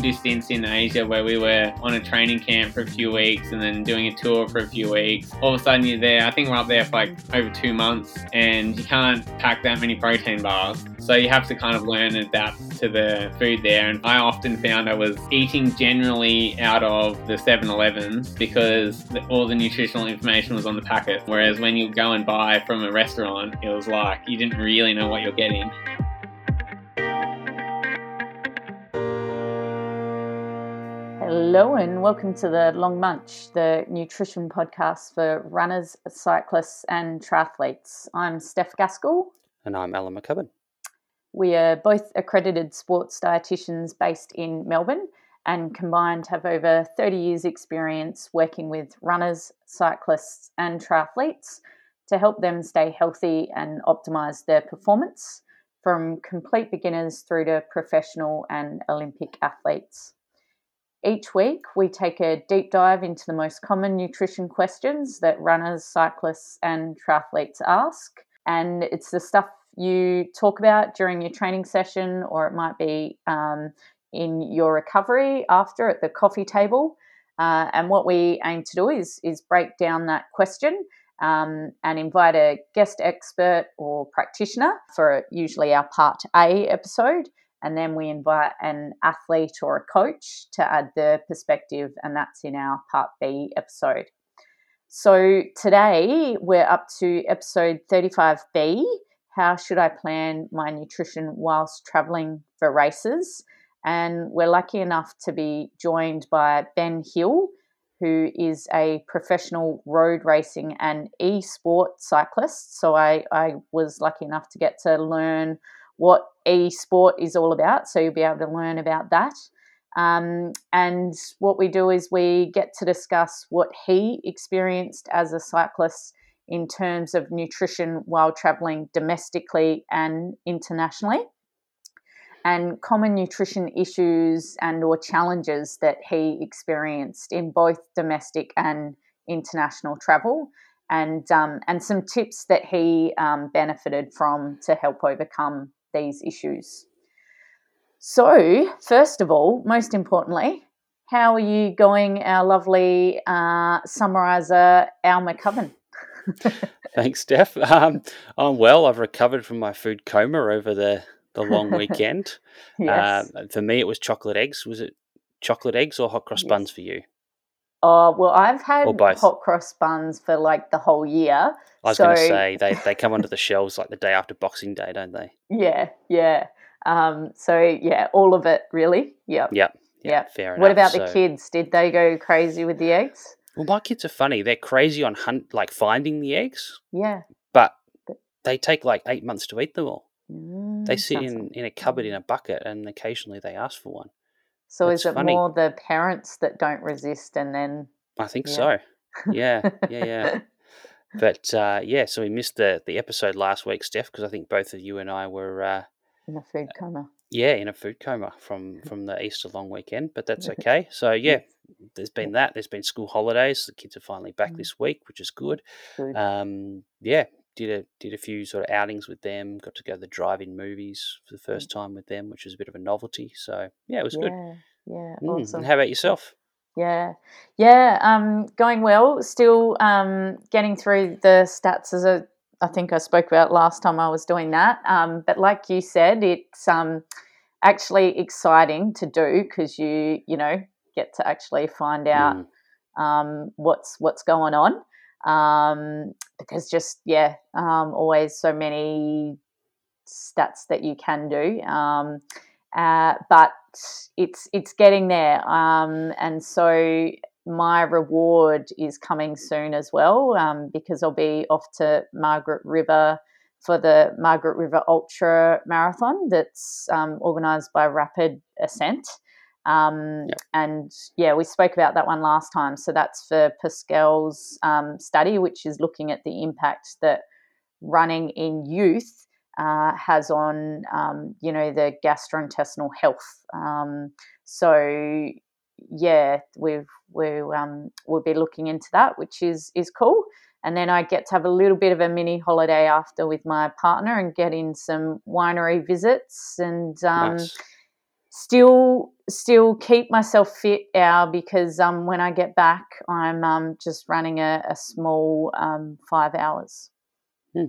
this in Asia where we were on a training camp for a few weeks and then doing a tour for a few weeks. All of a sudden you're there. I think we're up there for like over two months and you can't pack that many protein bars. So you have to kind of learn and adapt to the food there. And I often found I was eating generally out of the 7 Elevens because all the nutritional information was on the packet. Whereas when you go and buy from a restaurant, it was like you didn't really know what you're getting. Hello, and welcome to the Long Munch, the nutrition podcast for runners, cyclists, and triathletes. I'm Steph Gaskell. And I'm Alan McCubbin. We are both accredited sports dietitians based in Melbourne and combined have over 30 years' experience working with runners, cyclists, and triathletes to help them stay healthy and optimize their performance from complete beginners through to professional and Olympic athletes. Each week, we take a deep dive into the most common nutrition questions that runners, cyclists, and triathletes ask. And it's the stuff you talk about during your training session, or it might be um, in your recovery after at the coffee table. Uh, and what we aim to do is, is break down that question um, and invite a guest expert or practitioner for usually our part A episode and then we invite an athlete or a coach to add their perspective, and that's in our Part B episode. So today we're up to episode 35B How should I plan my nutrition whilst traveling for races? And we're lucky enough to be joined by Ben Hill, who is a professional road racing and e sport cyclist. So I, I was lucky enough to get to learn what e-sport is all about. So you'll be able to learn about that. Um, and what we do is we get to discuss what he experienced as a cyclist in terms of nutrition while traveling domestically and internationally and common nutrition issues and or challenges that he experienced in both domestic and international travel and um, and some tips that he um, benefited from to help overcome these issues. So, first of all, most importantly, how are you going, our lovely uh, summariser, Al McCubbin? Thanks, Steph. Um, I'm well. I've recovered from my food coma over the, the long weekend. yes. Uh, for me, it was chocolate eggs. Was it chocolate eggs or hot cross yes. buns for you? Oh well, I've had hot cross buns for like the whole year. I was so... going to say they they come onto the shelves like the day after Boxing Day, don't they? Yeah, yeah. Um, so yeah, all of it really. Yep. Yep. Yeah. Fair enough. What about so... the kids? Did they go crazy with the eggs? Well, my kids are funny. They're crazy on hunt, like finding the eggs. Yeah. But they take like eight months to eat them all. Mm, they sit in, in a cupboard in a bucket, and occasionally they ask for one. So is it funny. more the parents that don't resist and then? I think yeah. so. Yeah, yeah, yeah. but uh, yeah, so we missed the the episode last week, Steph, because I think both of you and I were uh, in a food coma. Yeah, in a food coma from from the Easter long weekend, but that's okay. So yeah, there's been that. There's been school holidays. The kids are finally back mm. this week, which is good. good. Um, yeah, did a did a few sort of outings with them. Got to go to the drive-in movies for the first mm. time with them, which was a bit of a novelty. So yeah, it was yeah, good. Yeah, mm. awesome. And how about yourself? Yeah, yeah, um, going well. Still um, getting through the stats as a, I think I spoke about last time I was doing that. Um, but like you said, it's um, actually exciting to do because you you know get to actually find out mm. um, what's what's going on um, because just yeah, um, always so many stats that you can do. Um, uh, but it's it's getting there, um, and so my reward is coming soon as well um, because I'll be off to Margaret River for the Margaret River Ultra Marathon that's um, organised by Rapid Ascent. Um, yep. And yeah, we spoke about that one last time. So that's for Pascal's um, study, which is looking at the impact that running in youth uh, has on, um, you know, the gastrointestinal health. Um, so yeah, we've we um, we'll be looking into that, which is is cool. And then I get to have a little bit of a mini holiday after with my partner and get in some winery visits and um, nice still still keep myself fit now because um, when I get back, I'm um, just running a, a small um, five hours. Hmm.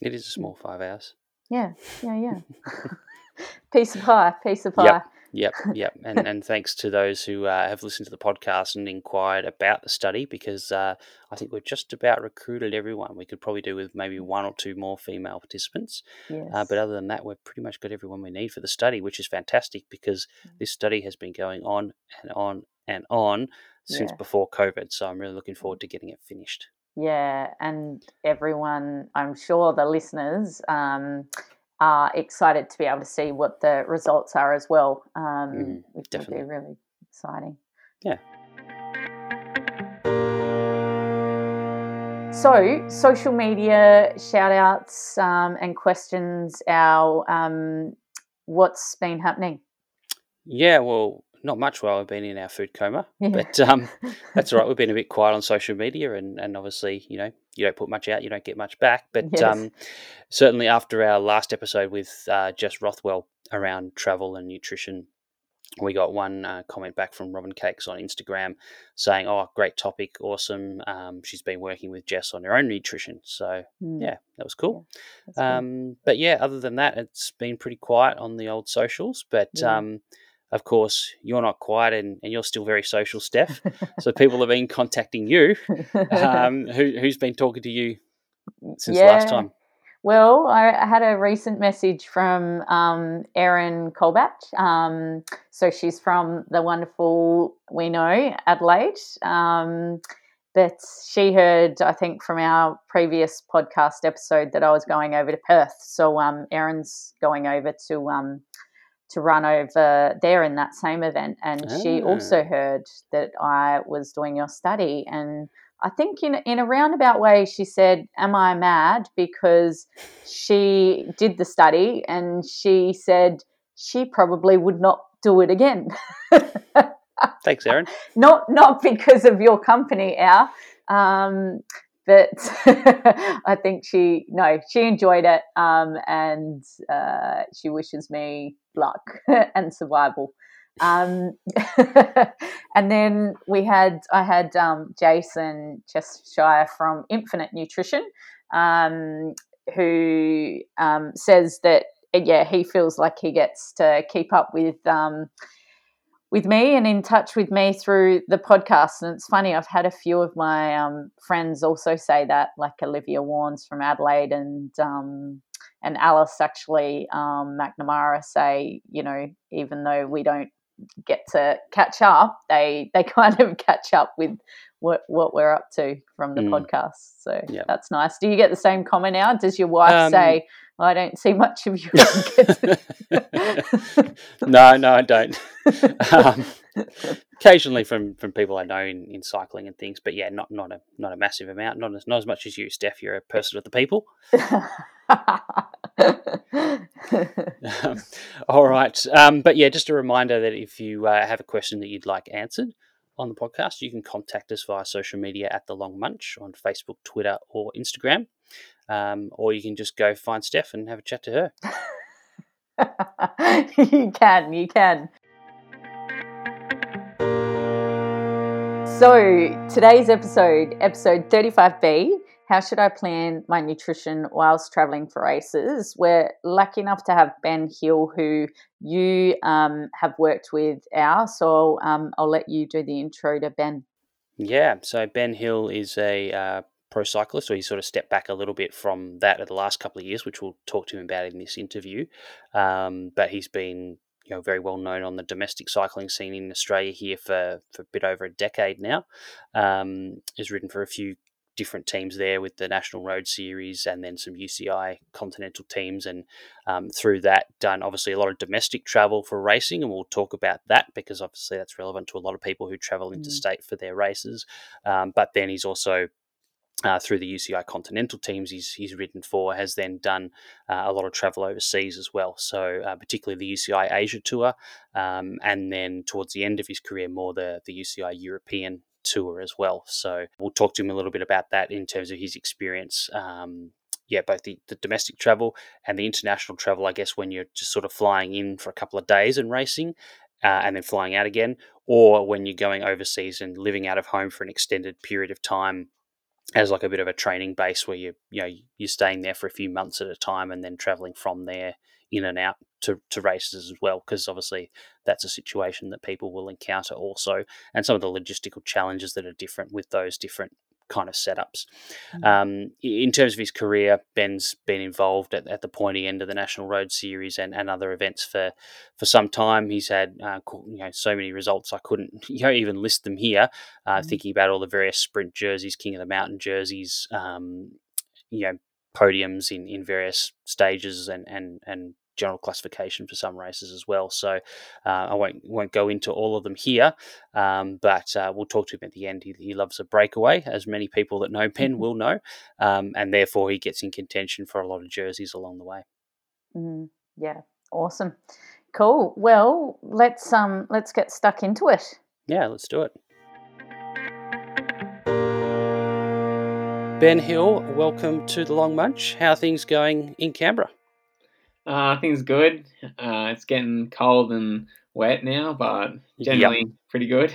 It is a small five hours. Yeah, yeah, yeah. piece of pie, piece of pie. Yep. Yep, yep, and and thanks to those who uh, have listened to the podcast and inquired about the study because uh, I think we've just about recruited everyone. We could probably do with maybe one or two more female participants, Yes. uh, but other than that, we've pretty much got everyone we need for the study, which is fantastic because Mm. this study has been going on and on and on since Yeah. before COVID. So I'm really looking forward to getting it finished. Yeah, and everyone, I'm sure the listeners um, are excited to be able to see what the results are as well, um, Mm, which will definitely. be really exciting. Yeah. So, social media shout outs um, and questions. Our um, what's been happening? Yeah, well, not much while we've been in our food coma, Yeah. but um, that's all right. We've been a bit quiet on social media, and, and obviously, you know, you don't put much out, you don't get much back. But Yes. um, certainly after our last episode with uh, Jess Rothwell around travel and nutrition, we got one uh, comment back from Robin Cakes on Instagram saying, "Oh, great topic, awesome. Um, she's been working with Jess on her own nutrition, so Mm, yeah, that was cool." good. Um, but yeah, other than that, it's been pretty quiet on the old socials. But Yeah. um, of course, you're not quiet and, and you're still very social, Steph. so people have been contacting you. Um, who, who's been talking to you since last time? Well, I, I had a recent message from um, Erin Colbat. Um, so she's from the wonderful, we know, Adelaide. Um, but she heard, I think, from our previous podcast episode that I was going over to Perth. So um, Erin's going over to um, to run over there in that same event, and she also Ah. heard that I was doing your study and. I think in in a roundabout way, she said, "Am I mad?" Because she did the study and she said she probably would not do it again. Thanks, Erin. not not because of your company, Al, um, but I think she no, she enjoyed it, um, and uh, she wishes me luck and survival. Um, and then we had I had um, Jason Cheshire from Infinit Nutrition, um, who um, says that yeah he feels like he gets to keep up with um, with me and in touch with me through the podcast. And it's funny, I've had a few of my um, friends also say that, like Olivia Warnes from Adelaide and um, and Alice actually um, McNamara say, you know, even though we don't get to catch up, they they kind of catch up with what what we're up to from the Mm. podcast. So that's nice. Do you get the same comment now? Does your wife Um, say, "I don't see much of you"? no, no, I don't. um, occasionally from, from people I know in, in cycling and things, but yeah, not not a not a massive amount. Not as not as much as you, Steph. You're a person of the people. All right. Um, but yeah, just a reminder that if you uh, have a question that you'd like answered on the podcast, you can contact us via social media at The Long Munch on Facebook, Twitter, or Instagram. Um, or you can just go find Steph and have a chat to her. you can, you can. So, today's episode, episode 35B, how should I plan my nutrition whilst traveling for races? We're lucky enough to have Ben Hill, who you um, have worked with, Al. So, um, I'll let you do the intro to Ben. Yeah, so Ben Hill is a uh, pro cyclist, so he sort of stepped back a little bit from that at the last couple of years, which we'll talk to him about in this interview. Um, but he's been you know very well known on the domestic cycling scene in Australia here for, for a bit over a decade now. Um, has ridden for a few different teams there with the National Road Series and then some UCI Continental teams, and um, through that done obviously a lot of domestic travel for racing, and we'll talk about that because obviously that's relevant to a lot of people who travel interstate for their races. Um, but then he's also uh, through the UCI Continental teams he's, he's ridden for, has then done uh, a lot of travel overseas as well. So, uh, particularly the UCI Asia Tour, um, and then towards the end of his career, more the, the UCI European Tour as well. So, we'll talk to him a little bit about that in terms of his experience. Um, yeah, both the, the domestic travel and the international travel, I guess, when you're just sort of flying in for a couple of days and racing uh, and then flying out again, or when you're going overseas and living out of home for an extended period of time as like a bit of a training base where you you know you're staying there for a few months at a time and then traveling from there in and out to, to races as well because obviously that's a situation that people will encounter also and some of the logistical challenges that are different with those different kind of setups. Mm-hmm. Um, in terms of his career, Ben's been involved at, at, the pointy end of the National Road Series and, and other events for, for some time. He's had uh, you know so many results I couldn't you know even list them here. Uh, mm-hmm. Thinking about all the various sprint jerseys, King of the Mountain jerseys, um, you know podiums in, in various stages and, and, and general classification for some races as well. So uh, I won't won't go into all of them here, um, but uh, we'll talk to him at the end. He, he, loves a breakaway, as many people that know Ben mm-hmm. will know, um, and therefore he gets in contention for a lot of jerseys along the way. Mm-hmm. Yeah, awesome, cool. Well, let's um let's get stuck into it. Yeah, let's do it. Ben Hill, welcome to the Long Munch. How are things going in Canberra? Uh, things good. Uh, it's getting cold and wet now, but generally yep. pretty good.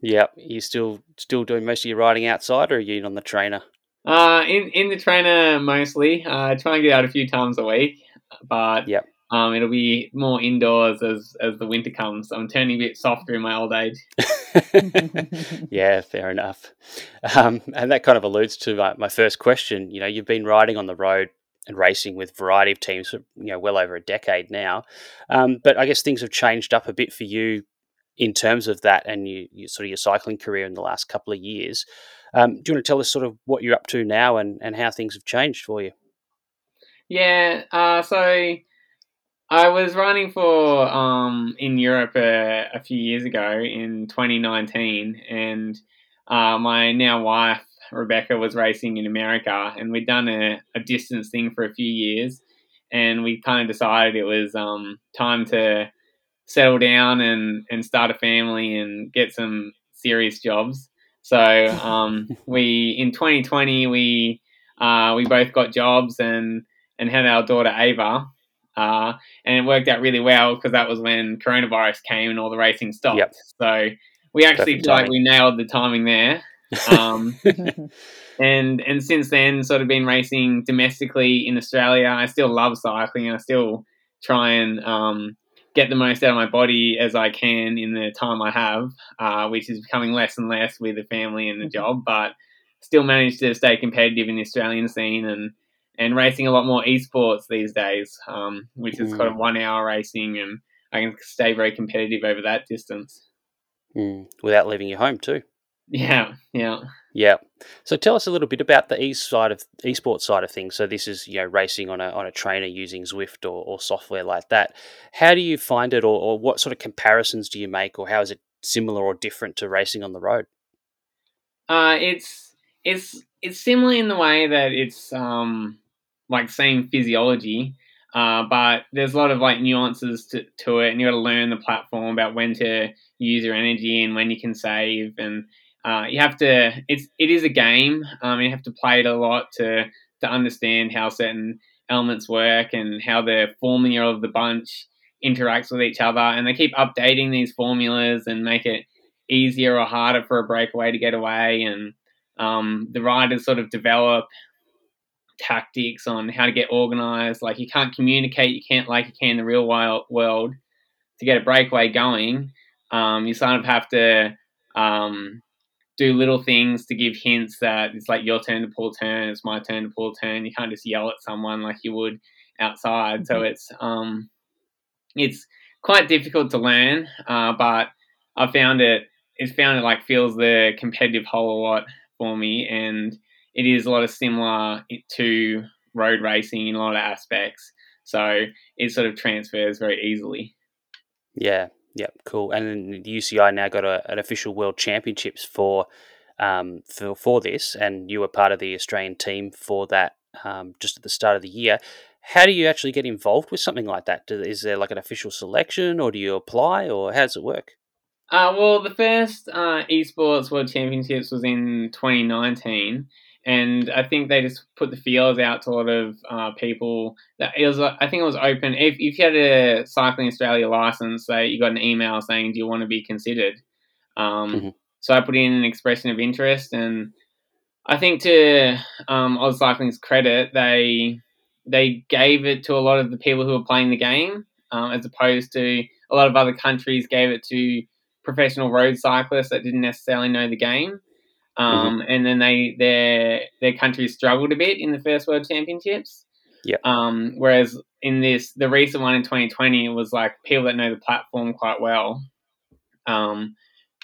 Yep. You still still doing most of your riding outside, or are you on the trainer? Uh, in in the trainer mostly. Uh, try and get out a few times a week, but yep. Um, it'll be more indoors as as the winter comes. I'm turning a bit softer in my old age. yeah, fair enough. Um, and that kind of alludes to my, my first question. You know, you've been riding on the road and racing with a variety of teams for you know well over a decade now. Um, but I guess things have changed up a bit for you in terms of that and you, you sort of your cycling career in the last couple of years. Um, do you want to tell us sort of what you're up to now and, and how things have changed for you? Yeah, uh, so I was running for um, in Europe a, a, few years ago in 2019, and uh, my now wife Rebecca was racing in America, and we'd done a, a distance thing for a few years, and we kind of decided it was um, time to settle down and, and start a family and get some serious jobs. So um, we in 2020 we uh, we both got jobs and and had our daughter Ava, uh, and it worked out really well because that was when coronavirus came and all the racing stopped. Yep. So we actually Perfect feel timing. like we nailed the timing there. Um, and and since then, sort of been racing domestically in Australia. I still love cycling. I still try and um, get the most out of my body as I can in the time I have, uh, which is becoming less and less with the family and the mm-hmm. job. But still manage to stay competitive in the Australian scene and and racing a lot more esports these days, um, which is mm. kind of one hour racing, and I can stay very competitive over that distance. Mm. Without leaving your home too. Yeah, yeah. Yeah. So tell us a little bit about the east side of esports side of things. So this is you know racing on a on a trainer using Zwift or, or software like that. How do you find it, or, or what sort of comparisons do you make, or how is it similar or different to racing on the road? Uh, it's it's it's similar in the way that it's um like same physiology, uh, but there's a lot of like nuances to, to it, and you got to learn the platform about when to use your energy and when you can save and uh, you have to. It's it is a game. Um, you have to play it a lot to to understand how certain elements work and how the formula of the bunch interacts with each other. And they keep updating these formulas and make it easier or harder for a breakaway to get away. And um, the riders sort of develop tactics on how to get organized. Like you can't communicate, you can't like you can in the real world to get a breakaway going. Um, you sort of have to um, do little things to give hints that it's like your turn to pull turn, it's my turn to pull turn. You can't just yell at someone like you would outside. Mm-hmm. So it's um, it's quite difficult to learn, uh, but I found it. It found it like feels the competitive whole a lot for me, and it is a lot of similar to road racing in a lot of aspects. So it sort of transfers very easily. Yeah, Yep, cool. And then the UCI now got a, an official World Championships for um, for for this, and you were part of the Australian team for that um, just at the start of the year. How do you actually get involved with something like that? Is there like an official selection, or do you apply, or how does it work? Uh, well, the first uh, esports World Championships was in 2019, and I think they just put the feelers out to a lot of uh, people. That it was, I think it was open. If, if you had a Cycling Australia license, say you got an email saying, "Do you want to be considered?" Um, mm-hmm. So I put in an expression of interest, and I think to um, AusCycling's credit, they they gave it to a lot of the people who were playing the game, um, as opposed to a lot of other countries gave it to professional road cyclists that didn't necessarily know the game. Um, mm-hmm. And then they their their country struggled a bit in the first World Championships. Yeah. Um, whereas in this the recent one in 2020, it was like people that know the platform quite well um,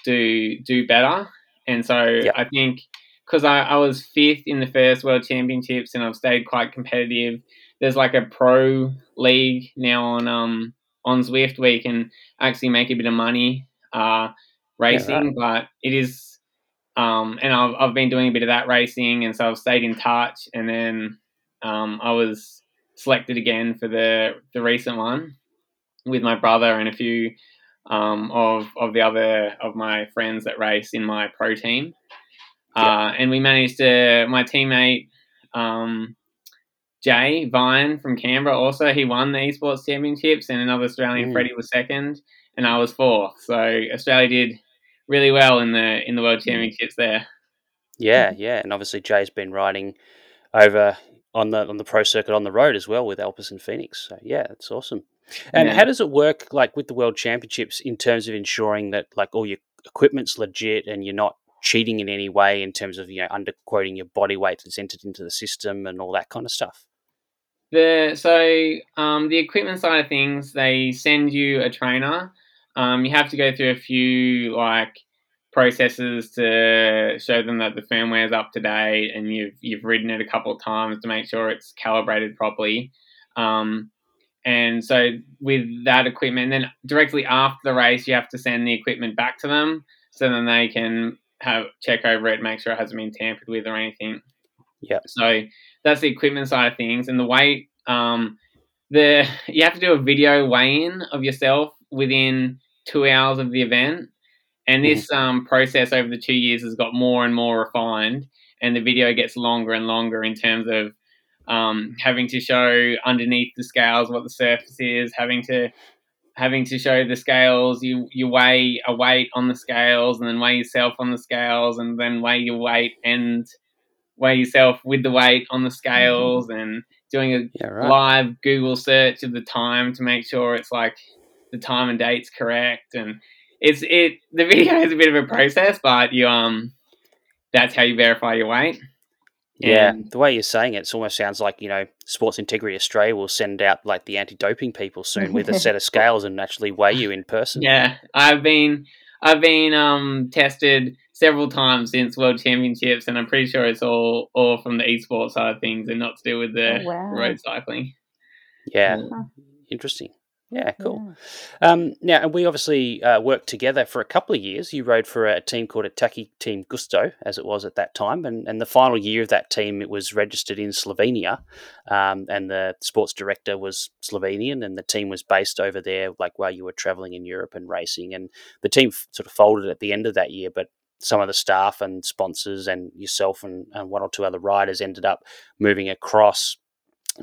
do do better. And so yep. I think because I, I was fifth in the first World Championships and I've stayed quite competitive. There's like a pro league now on um on Zwift where you can actually make a bit of money uh, racing, yeah, right. but it is um, and I've, I've been doing a bit of that racing, and so I've stayed in touch. And then um, I was selected again for the the recent one with my brother and a few um, of of the other of my friends that race in my pro team. Uh, and we managed to. My teammate um, Jay Vine from Canberra also he won the esports championships, and another Australian mm. Freddie was second, and I was fourth. So Australia did really well in the in the World Championships there. Yeah, yeah, and obviously Jay's been riding over on the on the pro circuit on the road as well with Alpecin-Fenix. So yeah, it's awesome. And yeah. how does it work like with the World Championships in terms of ensuring that like all your equipment's legit and you're not cheating in any way in terms of you know underquoting your body weight that's entered into the system and all that kind of stuff? The so um, the equipment side of things, they send you a trainer um, you have to go through a few like processes to show them that the firmware is up to date and you've you've ridden it a couple of times to make sure it's calibrated properly. Um, and so with that equipment, then directly after the race, you have to send the equipment back to them so then they can have check over it, make sure it hasn't been tampered with or anything. Yeah. So that's the equipment side of things, and the weight. Um, the you have to do a video weigh-in of yourself within two hours of the event. And mm-hmm. this um, process over the two years has got more and more refined, and the video gets longer and longer in terms of um, having to show underneath the scales what the surface is, having to having to show the scales. You you weigh a weight on the scales, and then weigh yourself on the scales, and then weigh your weight and weigh yourself with the weight on the scales, mm-hmm. and doing a yeah, right. live Google search of the time to make sure it's like the time and date's correct, and it's it. The video is a bit of a process, but you um, that's how you verify your weight. Yeah, the way you're saying it, it almost sounds like you know Sports Integrity Australia will send out like the anti-doping people soon with a set of scales and actually weigh you in person. Yeah, I've been I've been um tested several times since World Championships, and I'm pretty sure it's all all from the esports side of things and not to do with the oh, wow. road cycling. Yeah, interesting. Yeah, cool. Yeah. Um, now, and we obviously uh, worked together for a couple of years. You rode for a team called Attaque Team Gusto, as it was at that time, and, and the final year of that team, it was registered in Slovenia, um, and the sports director was Slovenian, and the team was based over there, like while you were traveling in Europe and racing. And the team f- sort of folded at the end of that year, but some of the staff and sponsors and yourself and, and one or two other riders ended up moving across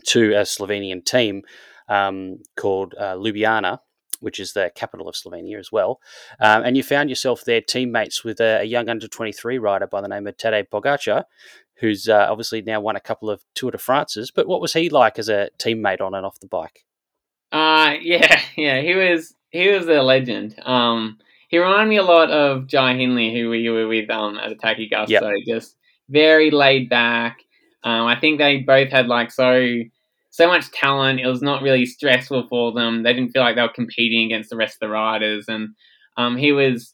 to a Slovenian team um, called uh, Ljubljana, which is the capital of Slovenia as well. Um, and you found yourself there teammates with a, a, young under 23 rider by the name of Tadej Pogacar, who's uh, obviously now won a couple of Tour de France's. But what was he like as a teammate on and off the bike? Uh, yeah, yeah, he was he was a legend. Um, he reminded me a lot of Jai Hindley, who we were with um, at Attaque Gusto. Yep. So just very laid back. Um, I think they both had like so so much talent. It was not really stressful for them. They didn't feel like they were competing against the rest of the riders, and um, he was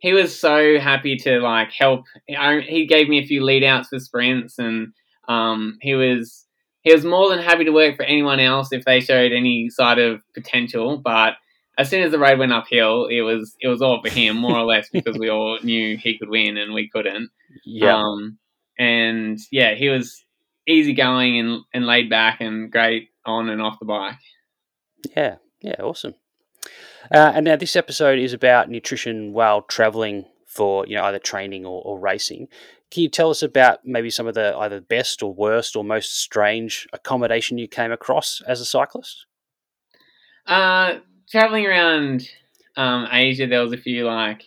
he was so happy to like help. I, he gave me a few lead outs for sprints, and um, he was he was more than happy to work for anyone else if they showed any side of potential. But as soon as the road went uphill, it was it was all for him, more or less, because we all knew he could win and we couldn't. Yeah. Um, and yeah, he was easygoing and, and laid back and great on and off the bike. Yeah, yeah, awesome. Uh, and now this episode is about nutrition while traveling for you know either training or, or, racing. can you tell us about maybe some of the either best or worst or most strange accommodation you came across as a cyclist? Uh, traveling around um, Asia, there was a few like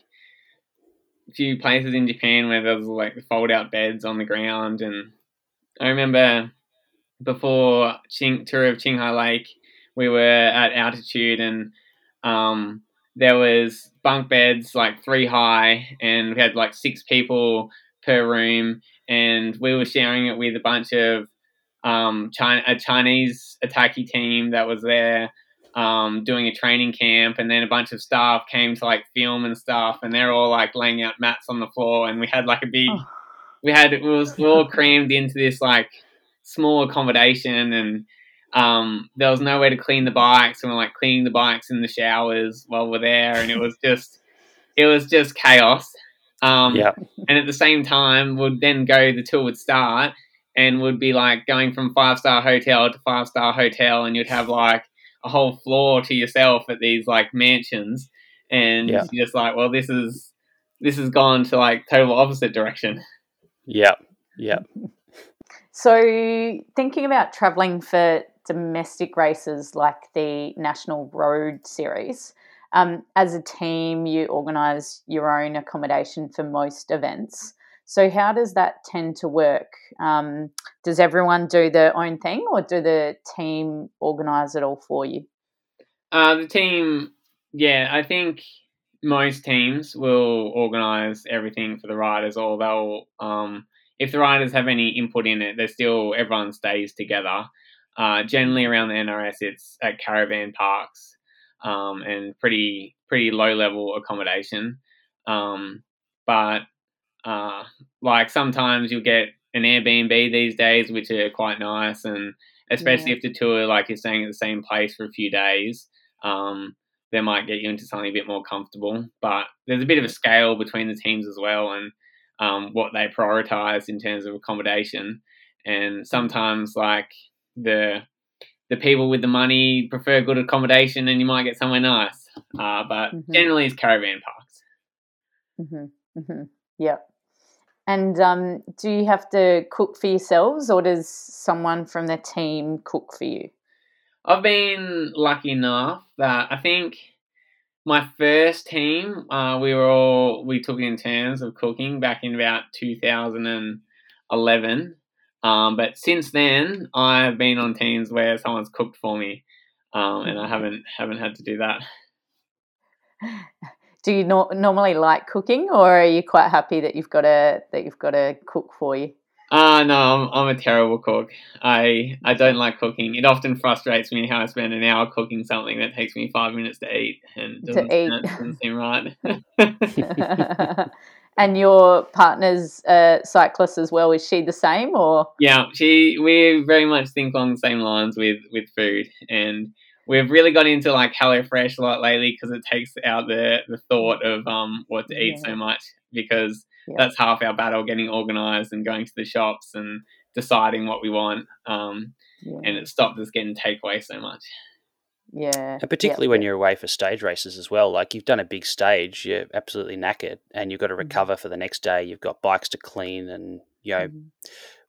a few places in Japan where there was like fold out beds on the ground, and I remember before Ching, tour of Qinghai Lake, we were at altitude and um, there was bunk beds like three high, and we had like six people per room, and we were sharing it with a bunch of um, China, a Chinese attacky team that was there um, doing a training camp, and then a bunch of staff came to like film and stuff, and they're all like laying out mats on the floor, and we had like a big, oh. We had it was all crammed into this like small accommodation, and um, there was nowhere to clean the bikes, and we're like cleaning the bikes in the showers while we're there, and it was just, it was just chaos. Um, yeah. And at the same time, would then go the tour would start, and would be like going from five star hotel to five star hotel, and you'd have like a whole floor to yourself at these like mansions, and yeah. you're just like, well, this is this has gone to like total opposite direction. Yeah, yeah. So thinking about traveling for domestic races like the National Road Series. Um, as a team, you organise your own accommodation for most events. So, how does that tend to work? Um, does everyone do their own thing, or do the team organise it all for you? Uh, the team, yeah, I think most teams will organise everything for the riders, or they'll, um, if the riders have any input in it, they're still everyone stays together. Uh, generally, around the NRS, it's at caravan parks um, and pretty pretty low level accommodation. Um, but uh, like sometimes you'll get an Airbnb these days, which are quite nice, and especially yeah. if the tour like you're staying at the same place for a few days, um, they might get you into something a bit more comfortable. But there's a bit of a scale between the teams as well, and um, what they prioritize in terms of accommodation. And sometimes, like the the people with the money prefer good accommodation, and you might get somewhere nice. Uh, but mm-hmm. generally, it's caravan parks. Mm-hmm. Mm-hmm. Yep. And um, do you have to cook for yourselves, or does someone from the team cook for you? I've been lucky enough that I think my first team, uh, we were all we took in turns of cooking back in about 2011. Um, but since then, I've been on teams where someone's cooked for me, um, and I haven't haven't had to do that. Do you no- normally like cooking, or are you quite happy that you've got a that you've got a cook for you? Uh, no, I'm, I'm a terrible cook. I I don't like cooking. It often frustrates me how I spend an hour cooking something that takes me five minutes to eat and doesn't, to eat. doesn't seem right. and your partner's a cyclist as well. Is she the same or? Yeah, she. We very much think along the same lines with with food, and we've really got into like HelloFresh a lot lately because it takes out the the thought of um what to eat yeah. so much because yeah. that's half our battle getting organized and going to the shops and deciding what we want. Um, yeah. and it stopped us getting takeaway so much. Yeah. And particularly when you're away for stage races as well. Like you've done a big stage, you're absolutely knackered and you've got to mm-hmm. recover for the next day. You've got bikes to clean and, you know, mm-hmm.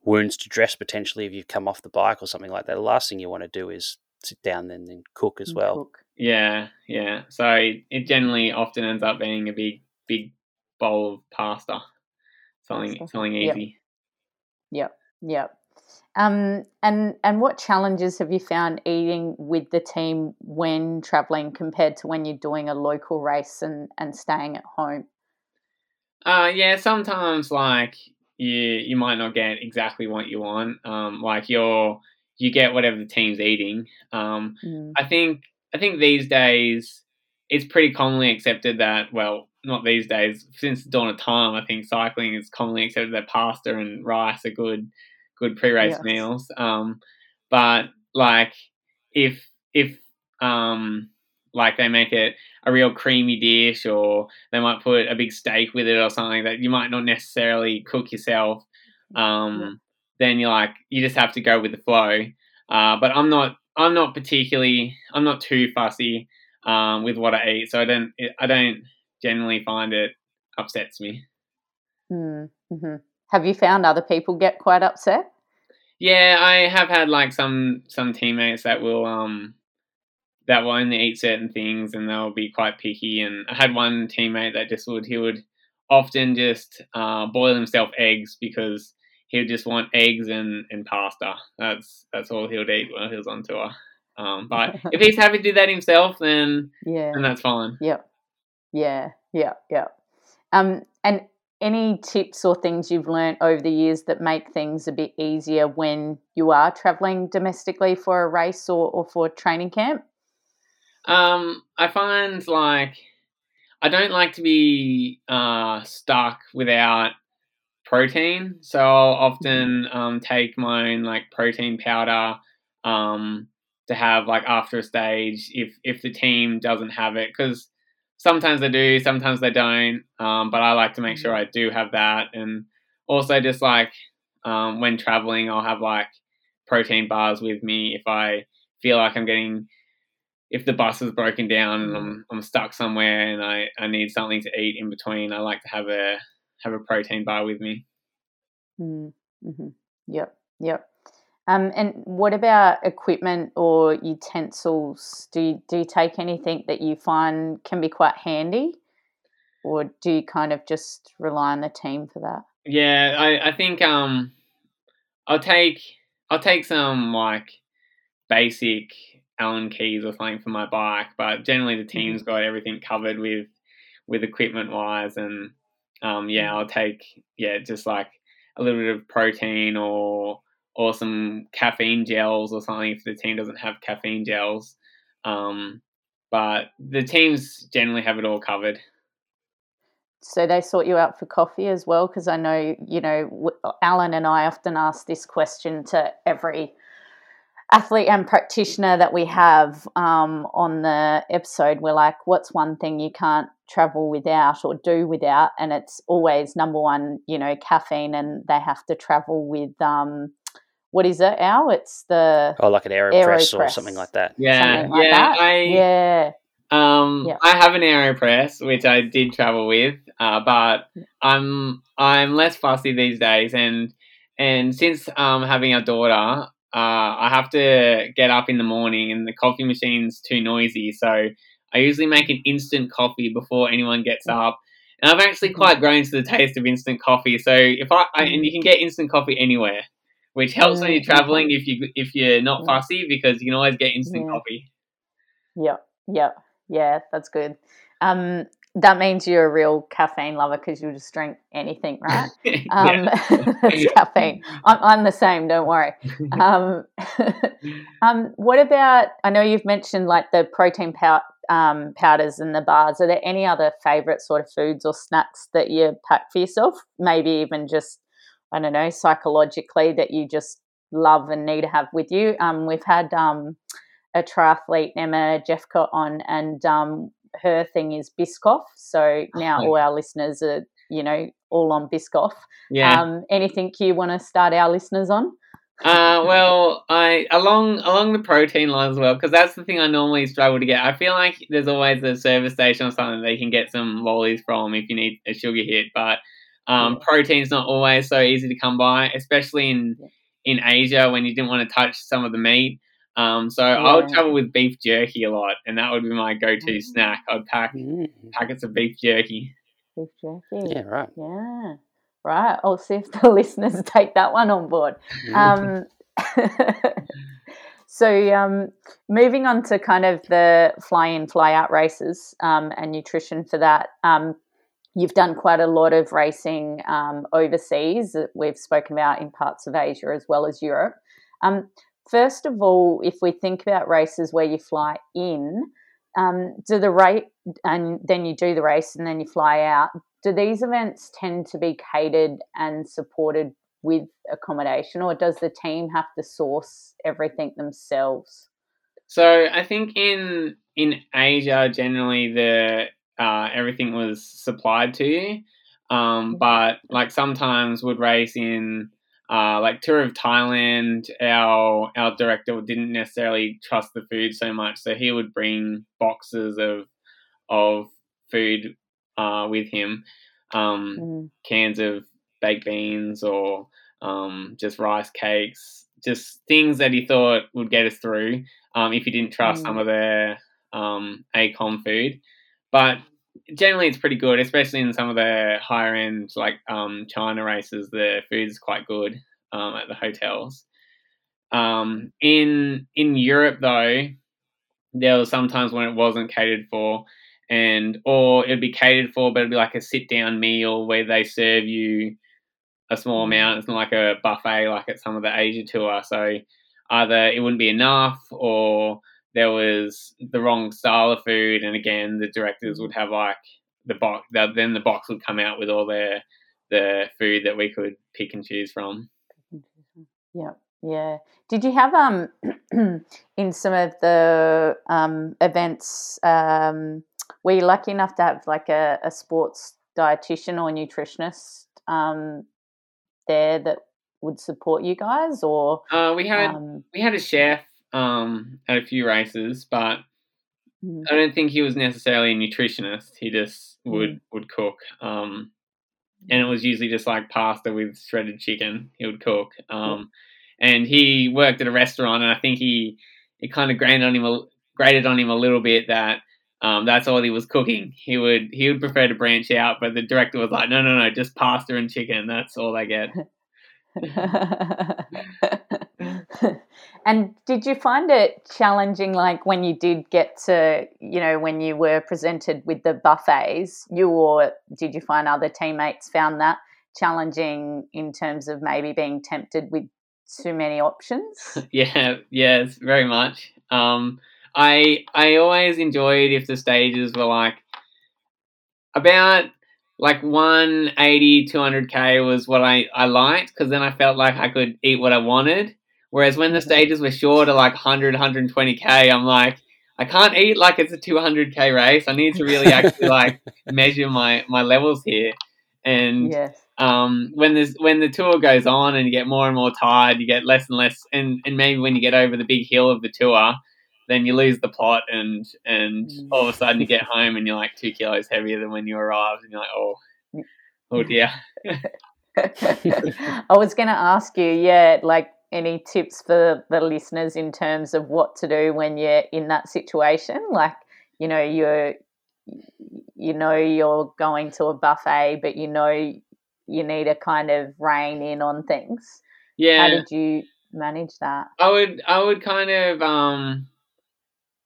wounds to dress potentially if you've come off the bike or something like that. The last thing you want to do is sit down and then cook as well. Cook. Yeah, yeah. So it generally often ends up being a big, big bowl of pasta. Something, pasta. something easy. Yep, yep. yep. Um, and and what challenges have you found eating with the team when traveling compared to when you're doing a local race and, and staying at home? Uh, yeah, sometimes like you you might not get exactly what you want. Um, like you're you get whatever the team's eating. Um, mm. I think I think these days it's pretty commonly accepted that well, not these days since the dawn of time. I think cycling is commonly accepted that pasta and rice are good good pre-race yes. meals. Um, but like if if um, like they make it a real creamy dish, or they might put a big steak with it, or something that you might not necessarily cook yourself. Um, yeah. Then you're like you just have to go with the flow. Uh, but I'm not I'm not particularly I'm not too fussy um, with what I eat, so I don't I don't generally find it upsets me. Mm-hmm. have you found other people get quite upset? Yeah, I have had like some some teammates that will um that will only eat certain things and they'll be quite picky. And I had one teammate that just would he would often just uh, boil himself eggs because he would just want eggs and, and pasta. That's that's all he would eat when he was on tour. Um, but if he's happy to do that himself, then yeah, then that's fine. Yep. Yeah. Yeah. Yeah. Um, and any tips or things you've learned over the years that make things a bit easier when you are traveling domestically for a race or, or for training camp? Um, I find like I don't like to be uh, stuck without protein, so I'll often mm-hmm. um, take my own like protein powder um, to have like after a stage if if the team doesn't have it because sometimes they do, sometimes they don't. Um, but I like to make sure mm-hmm. I do have that, and also just like um, when traveling, I'll have like protein bars with me if I feel like I'm getting if the bus is broken down and I'm mm. I'm stuck somewhere and I, I need something to eat in between, I like to have a have a protein bar with me. Mm, mm-hmm. Yep, yep. Um, and what about equipment or utensils? Do you, do you take anything that you find can be quite handy, or do you kind of just rely on the team for that? Yeah, I, I think um, I'll take I'll take some like basic Allen keys or something for my bike, but generally the team's mm-hmm. got everything covered with with equipment wise, and um, yeah, mm-hmm. I'll take yeah just like a little bit of protein or or some caffeine gels or something if the team doesn't have caffeine gels. Um, but the teams generally have it all covered. So they sort you out for coffee as well, because I know you know Alan and I often ask this question to every athlete and practitioner that we have um, on the episode, we're like, what's one thing you can't travel without or do without? And it's always number one, you know, caffeine, and they have to travel with. Um, what is it, Al? It's the oh, like an aeropress, aeropress. or something like that. Yeah, like yeah, that. I, yeah. Um, yeah. I have an aeropress which I did travel with, uh, but I'm I'm less fussy these days, and and since um having a daughter, uh, I have to get up in the morning and the coffee machine's too noisy. So I usually make an instant coffee before anyone gets up. And I've actually mm-hmm. quite grown to the taste of instant coffee. So if I, I and you can get instant coffee anywhere, which helps when you're traveling if you if you're not fussy because you can always get instant yeah. coffee. Yep, yep, yeah, that's good. Um, that means you're a real caffeine lover because you'll just drink anything, right? Um, it's caffeine. I'm, I'm, the same. Don't worry. Um, um, what about? I know you've mentioned like the protein pow- um, powders and the bars. Are there any other favorite sort of foods or snacks that you pack for yourself? Maybe even just I don't know psychologically that you just love and need to have with you. Um, we've had um, a triathlete Emma Jeffcoat on, and her thing is Biscoff. So now all our listeners are, you know, all on Biscoff. Yeah. Um, anything you want to start our listeners on? uh, well, I along along the protein line as well because that's the thing I normally struggle to get. I feel like there's always a service station or something they can get some lollies from if you need a sugar hit, but um, yeah. protein's not always so easy to come by, especially in in Asia when you didn't want to touch some of the meat. Um, so yeah. I would travel with beef jerky a lot, and that would be my go-to mm. snack. I'd pack mm. packets of beef jerky. Beef jerky. Yeah, right. Yeah, right. I'll see if the listeners take that one on board. Um, so, um, moving on to kind of the fly-in, fly-out races um, and nutrition for that. You've done quite a lot of racing um, overseas that we've spoken about in parts of Asia as well as Europe. Um, First of all, if we think about races where you fly in, um, do the rate and then you do the race and then you fly out. Do these events tend to be catered and supported with accommodation, or does the team have to source everything themselves? So I think in in Asia, generally the uh, everything was supplied to you, um, mm-hmm. but like sometimes would race in uh, like tour of Thailand, our our director didn't necessarily trust the food so much, so he would bring boxes of of food uh, with him, um, mm. cans of baked beans or um, just rice cakes, just things that he thought would get us through um, if he didn't trust mm. some of their um, ACOM food. But generally, it's pretty good, especially in some of the higher end, like um, China races. The food is quite good um, at the hotels. Um, in in Europe, though, there was sometimes when it wasn't catered for, and or it'd be catered for, but it'd be like a sit down meal where they serve you a small mm. amount. It's not like a buffet like at some of the Asia tour. So either it wouldn't be enough or there was the wrong style of food, and again, the directors would have like the box. Then the box would come out with all their the food that we could pick and choose from. Yeah, yeah. Did you have um in some of the um events um were you lucky enough to have like a, a sports dietitian or nutritionist um there that would support you guys or uh, we had um, we had a chef um, at a few races, but mm. I don't think he was necessarily a nutritionist. He just would mm. would cook, um, and it was usually just like pasta with shredded chicken. He would cook, um, and he worked at a restaurant, and I think he it kind of grated on him a, grated on him a little bit that. Um, that's all he was cooking. He would he would prefer to branch out, but the director was like, no, no, no, just pasta and chicken. That's all they get. and did you find it challenging, like when you did get to, you know, when you were presented with the buffets, you or did you find other teammates found that challenging in terms of maybe being tempted with too many options? yeah, yes, very much. Um, I I always enjoyed if the stages were like about like 180 200k was what i i liked because then i felt like i could eat what i wanted whereas when the mm-hmm. stages were shorter like 100 120k i'm like i can't eat like it's a 200k race i need to really actually like measure my my levels here and yes. um, when there's when the tour goes on and you get more and more tired you get less and less and and maybe when you get over the big hill of the tour then you lose the plot and and mm. all of a sudden you get home and you're like two kilos heavier than when you arrived and you're like oh oh dear i was going to ask you yeah like any tips for the listeners in terms of what to do when you're in that situation? Like you know you're you know you're going to a buffet but you know you need to kind of rein in on things. Yeah. how did you manage that? I would i would kind of um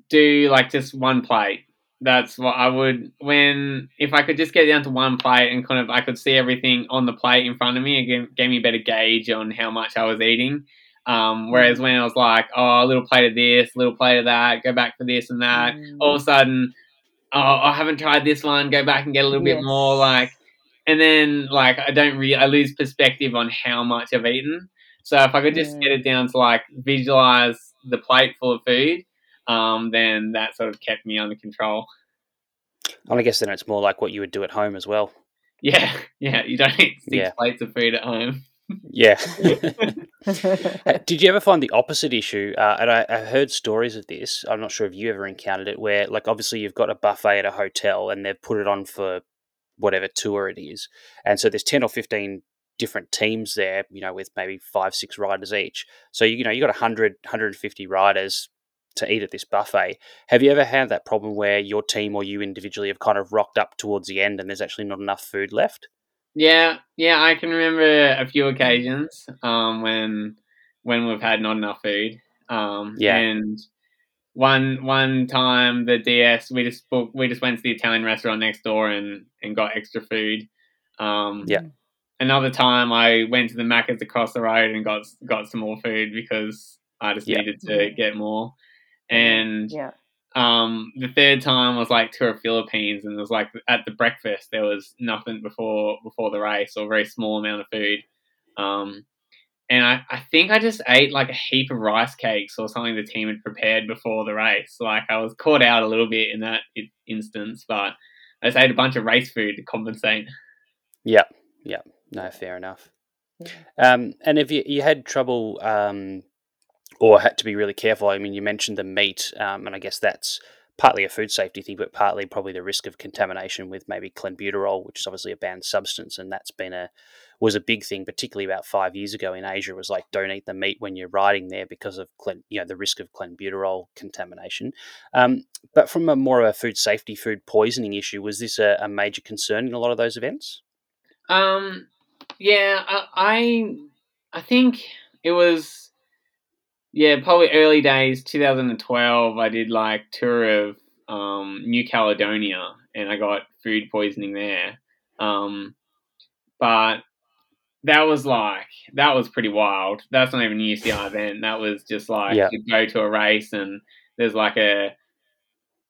do like just one plate. That's what I would when if I could just get down to one plate and kind of I could see everything on the plate in front of me. It gave, gave me a better gauge on how much I was eating. Um, whereas when I was like, oh, a little plate of this, a little plate of that, go back for this and that, mm. all of a sudden, oh, I haven't tried this one, go back and get a little yes. bit more. Like, and then like I don't really, I lose perspective on how much I've eaten. So if I could just get it down to like visualize the plate full of food, um, then that sort of kept me under control. And I guess then it's more like what you would do at home as well. Yeah, yeah. You don't eat six yeah. plates of food at home. Yeah. Did you ever find the opposite issue? Uh, and I, I, heard stories of this. I'm not sure if you ever encountered it, where like obviously you've got a buffet at a hotel and they've put it on for whatever tour it is, and so there's ten or fifteen different teams there. You know, with maybe five, six riders each. So you, you know you got 100, 150 riders to eat at this buffet. Have you ever had that problem where your team or you individually have kind of rocked up towards the end and there's actually not enough food left? Yeah, yeah, I can remember a few occasions um, when when we've had not enough food. Um, yeah, and one one time the DS we just booked, we just went to the Italian restaurant next door and and got extra food. Um, yeah. Another time I went to the Macca's across the road and got got some more food because I just yeah. needed to get more. And yeah. Um, the third time was like tour of Philippines, and it was like at the breakfast there was nothing before before the race, or a very small amount of food. Um, and I, I think I just ate like a heap of rice cakes or something the team had prepared before the race. Like I was caught out a little bit in that instance, but I just ate a bunch of race food to compensate. Yeah, yeah, no, fair enough. Um, and if you, you had trouble um, or had to be really careful. I mean, you mentioned the meat, um, and I guess that's partly a food safety thing, but partly probably the risk of contamination with maybe clenbuterol, which is obviously a banned substance, and that's been a was a big thing, particularly about five years ago in Asia. Was like don't eat the meat when you're riding there because of you know the risk of clenbuterol contamination. Um, but from a more of a food safety, food poisoning issue, was this a, a major concern in a lot of those events? Um, yeah, I, I, I think it was, yeah, probably early days, 2012. I did like tour of um, New Caledonia, and I got food poisoning there. Um, but that was like that was pretty wild. That's not even a UCI event. That was just like yeah. you go to a race and there's like a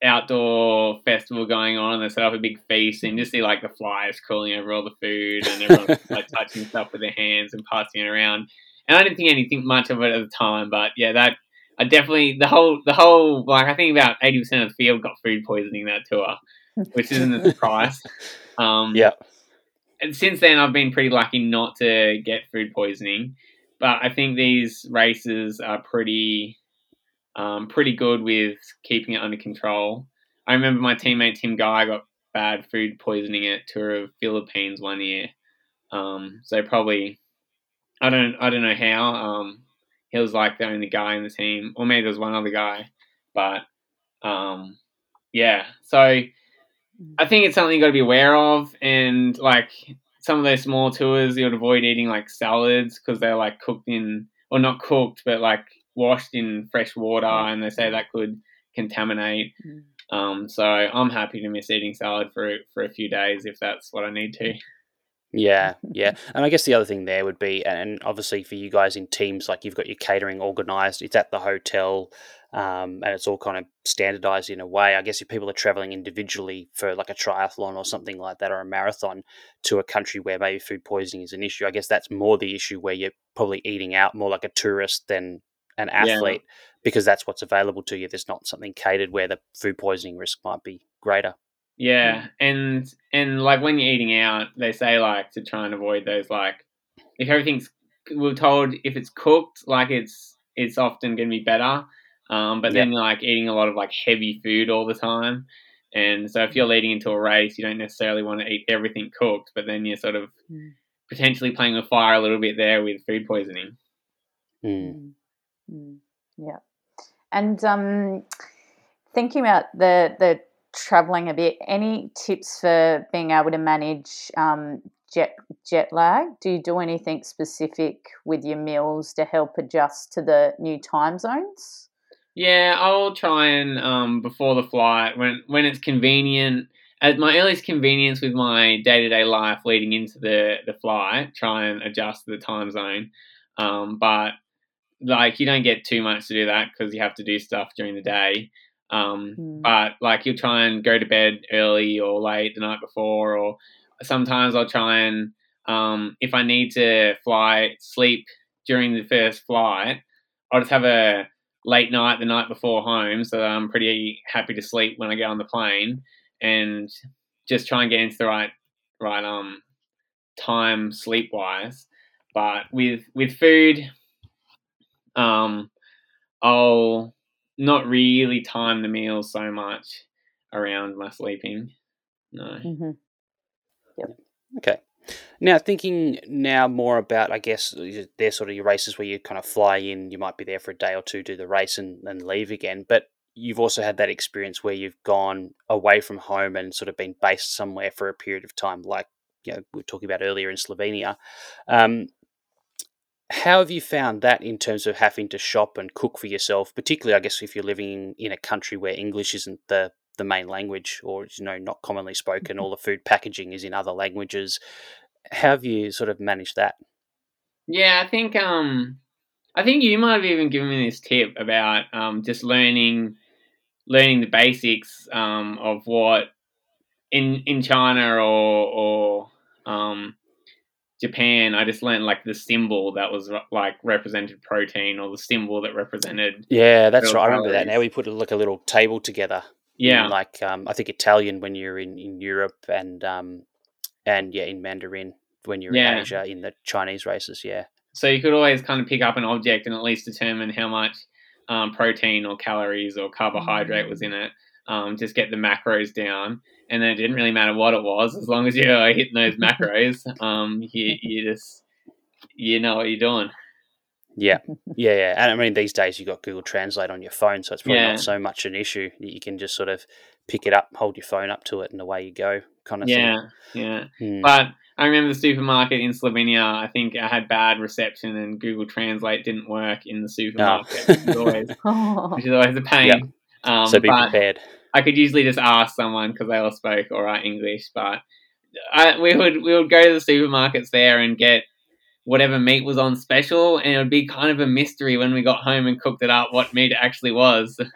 outdoor festival going on and they set up a big feast and you just see like the flies crawling over all the food and everyone's like touching stuff with their hands and passing it around. And I didn't think anything much of it at the time, but yeah, that I definitely the whole the whole like I think about eighty percent of the field got food poisoning that tour, which isn't a surprise. Um, yeah. And since then, I've been pretty lucky not to get food poisoning, but I think these races are pretty um, pretty good with keeping it under control. I remember my teammate Tim Guy got bad food poisoning at Tour of Philippines one year. Um, so probably, I don't, I don't know how. Um, he was like the only guy in the team, or maybe there was one other guy, but um, yeah. So I think it's something you got to be aware of, and like some of those small tours, you would avoid eating like salads because they're like cooked in, or not cooked, but like washed in fresh water, and they say that could contaminate. Mm. Um, so I'm happy to miss eating salad for for a few days if that's what I need to. Yeah, yeah. And I guess the other thing there would be, and obviously for you guys in teams, like you've got your catering organized, it's at the hotel, um, and it's all kind of standardized in a way. I guess if people are traveling individually for like a triathlon or something like that, or a marathon to a country where maybe food poisoning is an issue, I guess that's more the issue where you're probably eating out more like a tourist than an athlete yeah. because that's what's available to you. There's not something catered where the food poisoning risk might be greater. Yeah, mm. and and like when you're eating out, they say like to try and avoid those like if everything's we're told if it's cooked, like it's it's often going to be better. Um, but then like eating a lot of like heavy food all the time, and so if you're leading into a race, you don't necessarily want to eat everything cooked, but then you're sort of mm. potentially playing with fire a little bit there with food poisoning. Mm. Mm, yeah. And um, thinking about the the traveling a bit, any tips for being able to manage um, jet jet lag? Do you do anything specific with your meals to help adjust to the new time zones? Yeah, I'll try and um, before the flight when when it's convenient. At my earliest convenience with my day to day life leading into the the flight, try and adjust the time zone. Um, but like you don't get too much to do that because you have to do stuff during the day. Um, mm. But like you'll try and go to bed early or late the night before, or sometimes I'll try and um, if I need to fly sleep during the first flight, I'll just have a late night the night before home, so I'm pretty happy to sleep when I get on the plane, and just try and get into the right right um time sleep wise. But with with food, um, I'll not really time the meals so much around my sleeping. No. Mm-hmm. Yep. Okay. Now, thinking now more about, I guess, they're sort of your races where you kind of fly in, you might be there for a day or two, do the race, and, and leave again. But you've also had that experience where you've gone away from home and sort of been based somewhere for a period of time, like you know, we were talking about earlier in Slovenia. Um, how have you found that in terms of having to shop and cook for yourself, particularly, I guess, if you're living in a country where English isn't the, the main language or, you know, not commonly spoken, mm-hmm. all the food packaging is in other languages. How have you sort of managed that? Yeah, I think um, I think you might have even given me this tip about um, just learning learning the basics um, of what in in China or or um, Japan, I just learned like the symbol that was like represented protein or the symbol that represented. Yeah, that's right. I remember that. Now we put like a little table together. Yeah, in, like um, I think Italian when you're in, in Europe and um, and yeah in Mandarin when you're yeah. in Asia in the Chinese races. Yeah. So you could always kind of pick up an object and at least determine how much um, protein or calories or carbohydrate was in it. um, just get the macros down. And then it didn't really matter what it was, as long as you're hitting those macros, um, you, you just you know what you're doing. Yeah, yeah, yeah. And I mean, these days you've got Google Translate on your phone, so it's probably Yeah. not so much an issue. That you can just sort of pick it up, hold your phone up to it, and away you go, kind of Yeah, yeah. thing. Hmm. But I remember the supermarket in Slovenia. I think I had bad reception, and Google Translate didn't work in the supermarket, which, is always, Oh. which is always a pain. Yep. Um, so be prepared. I could usually just ask someone because they all spoke all right English. But I, we would we would go to the supermarkets there and get whatever meat was on special, and it would be kind of a mystery when we got home and cooked it up what meat it actually was.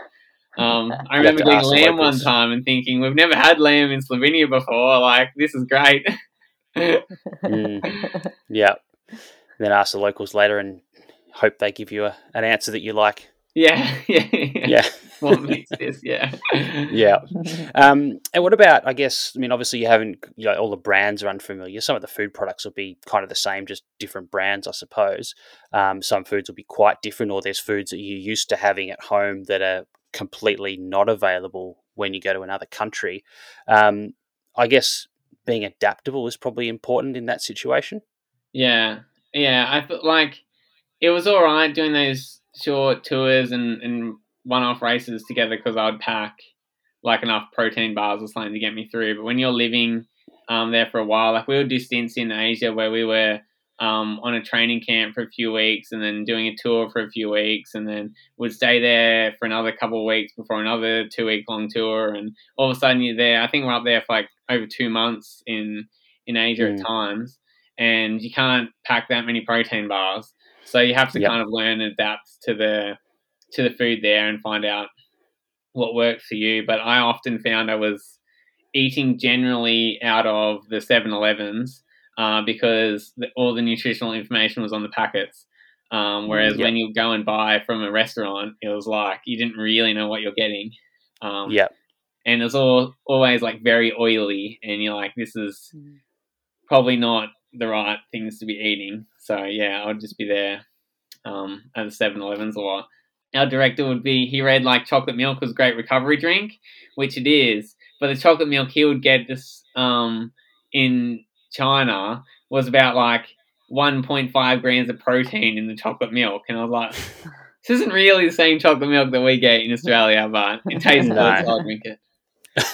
Um, I remember to getting ask the lamb one time and thinking we've never had lamb in Slovenia before. Like this is great. Mm, yeah. Then ask the locals later and hope they give you a, an answer that you like. yeah, yeah, yeah. Yeah. What makes this? Yeah, Yeah. Um, and what about, I guess, I mean, obviously you haven't, you know, all the brands are unfamiliar. Some of the food products will be kind of the same, just different brands, I suppose. Um, some foods will be quite different, or there's foods that you're used to having at home that are completely not available when you go to another country. Um, I guess being adaptable is probably important in that situation. Yeah, yeah. I felt like it was all right doing those short tours and, and one-off races together because I'd pack like enough protein bars or something to get me through. But when you're living um, there for a while, like we would do stints in Asia where we were um, on a training camp for a few weeks and then doing a tour for a few weeks and then would stay there for another couple of weeks before another two-week long tour and all of a sudden you're there. I think we're up there for like over two months in in Asia Mm. at times and you can't pack that many protein bars. So you have to Yep. kind of learn and adapt to the to the food there and find out what works for you. But I often found I was eating generally out of the 7-Elevens uh, because the, all the nutritional information was on the packets. Um, whereas Yep. when you go and buy from a restaurant, it was like you didn't really know what you're getting. Um, Yeah. and it's all always like very oily, and you're like, this is Mm. probably not the right things to be eating. So yeah, I would just be there um, at the 7-Elevens a lot. Our director would be he read like chocolate milk was a great recovery drink, which it is. But the chocolate milk he would get this um, in China was about like 1.5 grams of protein in the chocolate milk, and I was like, this isn't really the same chocolate milk that we get in Australia, but it tastes good, so I'll drink it.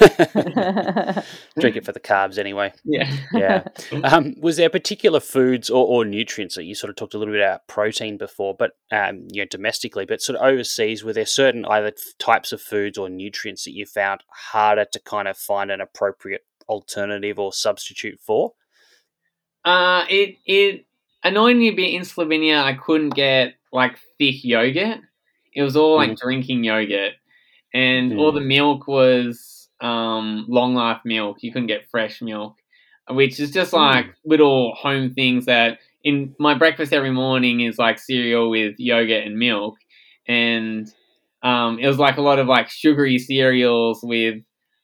Drink it for the carbs anyway. Yeah. Yeah. Um, was there particular foods or, or nutrients that you sort of talked a little bit about protein before, but um, you know, domestically, but sort of overseas, were there certain either types of foods or nutrients that you found harder to kind of find an appropriate alternative or substitute for? Uh, it it annoyed me a bit in Slovenia. I couldn't get like thick yogurt. It was all like drinking yogurt, and all the milk was um, long life milk. You couldn't get fresh milk, which is just like little home things that in my breakfast every morning is like cereal with yogurt and milk, and um, it was like a lot of like sugary cereals with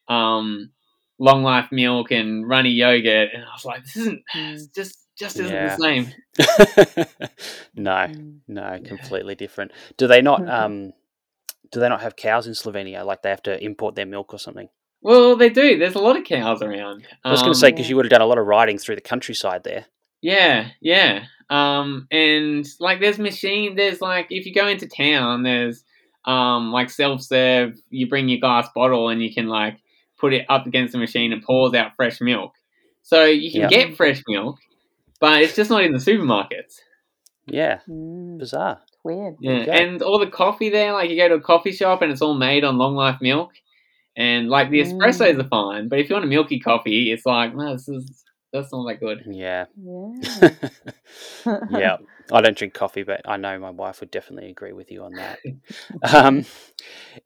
um, long life milk and runny yogurt, and I was like, this isn't it's just just isn't Yeah. the same. no, Mm. no, completely different. Do they not? Mhm. Um, do they not have cows in Slovenia? Like they have to import their milk or something? Well, they do. There's a lot of cows around. I was going Um, to say because you would have done a lot of riding through the countryside there. Yeah, yeah. Um, and like there's machine. There's like if you go into town, there's um like self serve. You bring your glass bottle and you can like put it up against the machine and pours out fresh milk. So you can Yeah. get fresh milk, but it's just not in the supermarkets. Yeah, Mm, bizarre. weird. Yeah, and all the coffee there, like you go to a coffee shop and it's all made on long life milk, and like the Mm. espressos are fine, but if you want a milky coffee, it's like no, this is that's not that good. Yeah. Yeah. yeah, I don't drink coffee, but I know my wife would definitely agree with you on that. um,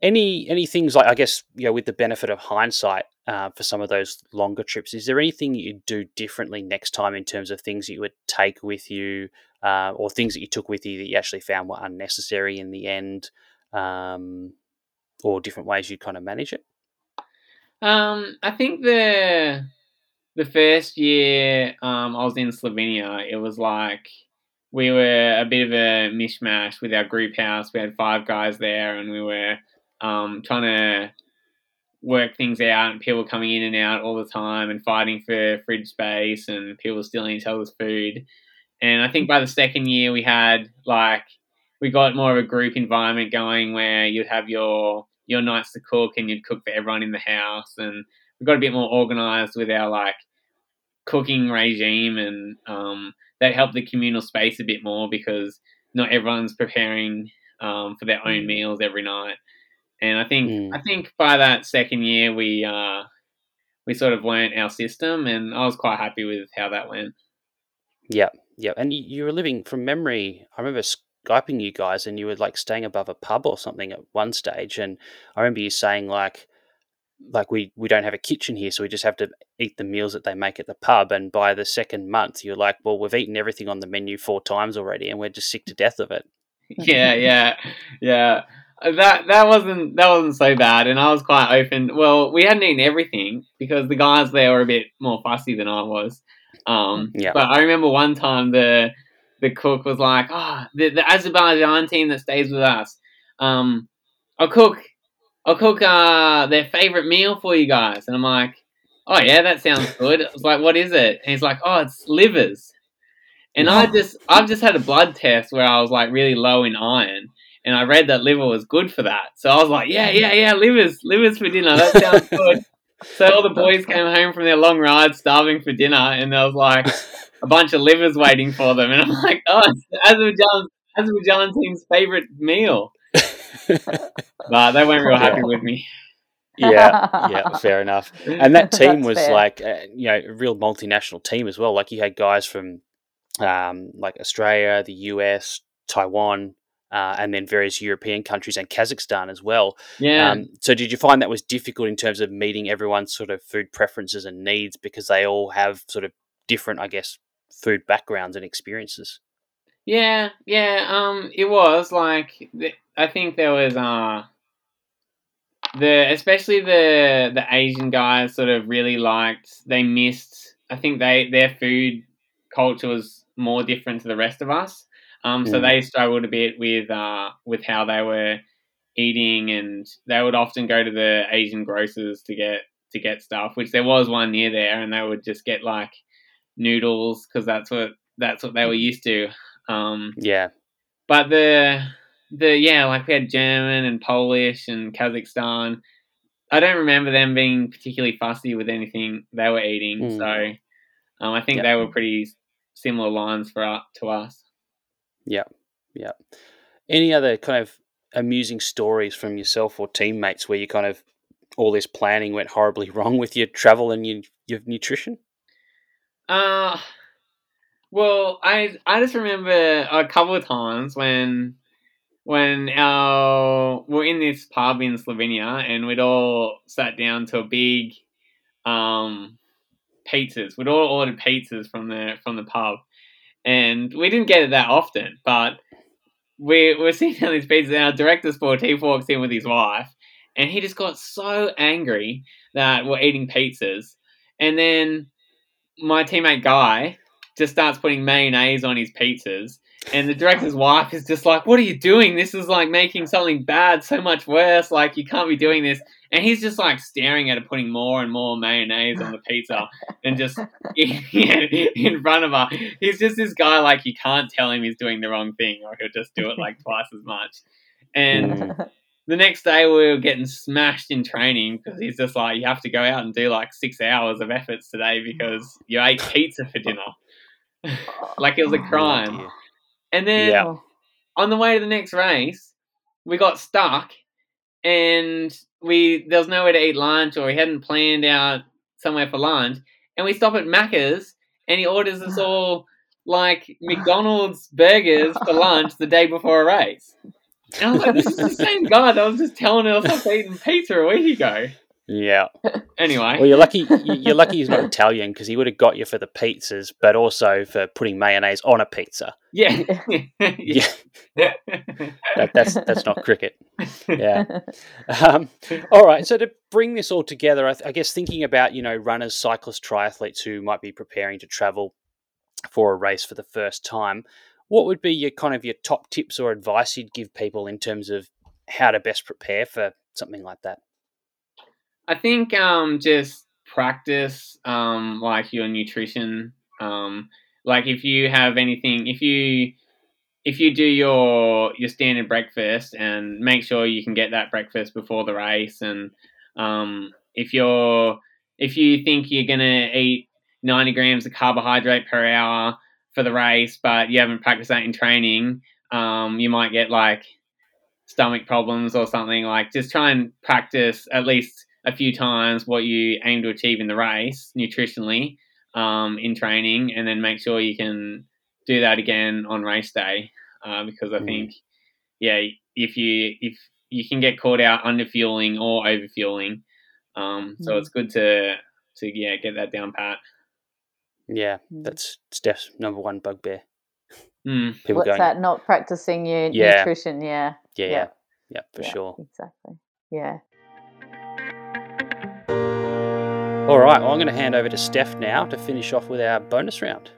any any things like I guess you know, with the benefit of hindsight uh, for some of those longer trips, is there anything you'd do differently next time in terms of things that you would take with you, uh, or things that you took with you that you actually found were unnecessary in the end, um, or different ways you kind of manage it? Um, I think the the first year um, I was in Slovenia, it was like we were a bit of a mishmash with our group house. We had five guys there, and we were um, trying to work things out and people coming in and out all the time and fighting for fridge space and people stealing each other's food. And I think by the second year we had like we got more of a group environment going where you'd have your your nights to cook and you'd cook for everyone in the house and we got a bit more organized with our like cooking regime and um, that helped the communal space a bit more because not everyone's preparing um, for their own mm. meals every night. And I think mm. I think by that second year we uh, we sort of learnt our system, and I was quite happy with how that went. Yeah, yeah, and you were living from memory. I remember skyping you guys, and you were like staying above a pub or something at one stage, and I remember you saying like like we we don't have a kitchen here so we just have to eat the meals that they make at the pub. And by the second month you're like well we've eaten everything on the menu four times already and we're just sick to death of it. Yeah yeah yeah. That that wasn't that wasn't so bad and i was quite open. Well we hadn't eaten everything because the guys there were a bit more fussy than i was um yeah. but i remember one time the the cook was like oh the, the azerbaijan team that stays with us um i'll cook I'll cook uh, their favorite meal for you guys. And I'm like, oh, yeah, that sounds good. I was like, what is it? And he's like, oh, it's livers. And I just, I've just had a blood test where I was like really low in iron. And I read that liver was good for that. So I was like, yeah, yeah, yeah, livers, livers for dinner. That sounds good. so all the boys came home from their long ride starving for dinner. And there was like a bunch of livers waiting for them. And I'm like, oh, it's Azerbaijan, Azerbaijan team's favorite meal. but they weren't real happy with me. yeah, yeah, fair enough. And that team was fair. like, uh, you know, a real multinational team as well. Like you had guys from um, like Australia, the US, Taiwan, uh, and then various European countries and Kazakhstan as well. Yeah. Um, so did you find that was difficult in terms of meeting everyone's sort of food preferences and needs because they all have sort of different, I guess, food backgrounds and experiences? Yeah, yeah. Um, it was like I think there was uh the especially the the Asian guys sort of really liked. They missed. I think they their food culture was more different to the rest of us. Um, mm. so they struggled a bit with uh with how they were eating, and they would often go to the Asian grocers to get to get stuff. Which there was one near there, and they would just get like noodles because that's what that's what they were used to. Um, yeah. But the the yeah, like we had German and Polish and Kazakhstan. I don't remember them being particularly fussy with anything they were eating. Mm. So um, I think yep. they were pretty similar lines for uh, to us. Yeah, yeah. Any other kind of amusing stories from yourself or teammates where you kind of all this planning went horribly wrong with your travel and your, your nutrition? Uh well, I I just remember a couple of times when when our we're in this pub in Slovenia and we'd all sat down to a big um pizzas. We'd all ordered pizzas from the from the pub. And we didn't get it that often, but we we're sitting down these pizzas and our director he walks in with his wife and he just got so angry that we're eating pizzas. And then my teammate Guy just starts putting mayonnaise on his pizzas. And the director's wife is just like, What are you doing? This is like making something bad so much worse. Like, you can't be doing this. And he's just like staring at it, putting more and more mayonnaise on the pizza and just in, in front of her. He's just this guy, like, you can't tell him he's doing the wrong thing, or he'll just do it like twice as much. And mm. The next day, we were getting smashed in training because he's just like, You have to go out and do like six hours of efforts today because you ate pizza for dinner. like it was a oh, crime. Oh, and then yeah. on the way to the next race, we got stuck and we there was nowhere to eat lunch or we hadn't planned out somewhere for lunch. And we stop at Macca's and he orders us all like McDonald's burgers for lunch the day before a race. And I was like, this is the same guy that was just telling us I was eating pizza a week ago. Yeah. Anyway, well, you're lucky. You're lucky he's not Italian because he would have got you for the pizzas, but also for putting mayonnaise on a pizza. Yeah, yeah. that, that's that's not cricket. Yeah. Um, all right. So to bring this all together, I, I guess thinking about you know runners, cyclists, triathletes who might be preparing to travel for a race for the first time, what would be your kind of your top tips or advice you'd give people in terms of how to best prepare for something like that? I think um, just practice um, like your nutrition. Um, like if you have anything, if you if you do your your standard breakfast and make sure you can get that breakfast before the race, and um, if you're if you think you're gonna eat 90 grams of carbohydrate per hour for the race, but you haven't practiced that in training, um, you might get like stomach problems or something. Like just try and practice at least a few times what you aim to achieve in the race nutritionally um, in training, and then make sure you can do that again on race day. Uh, because I mm. think, yeah, if you if you can get caught out under fueling or over fueling, um, mm. so it's good to to yeah get that down pat. Yeah, mm. that's Steph's number one bugbear. Mm. People What's going, that? Not practicing your yeah. nutrition. Yeah. Yeah. Yeah. Yeah, for yeah, sure. Exactly. Yeah. All right. Well, I'm going to hand over to Steph now to finish off with our bonus round.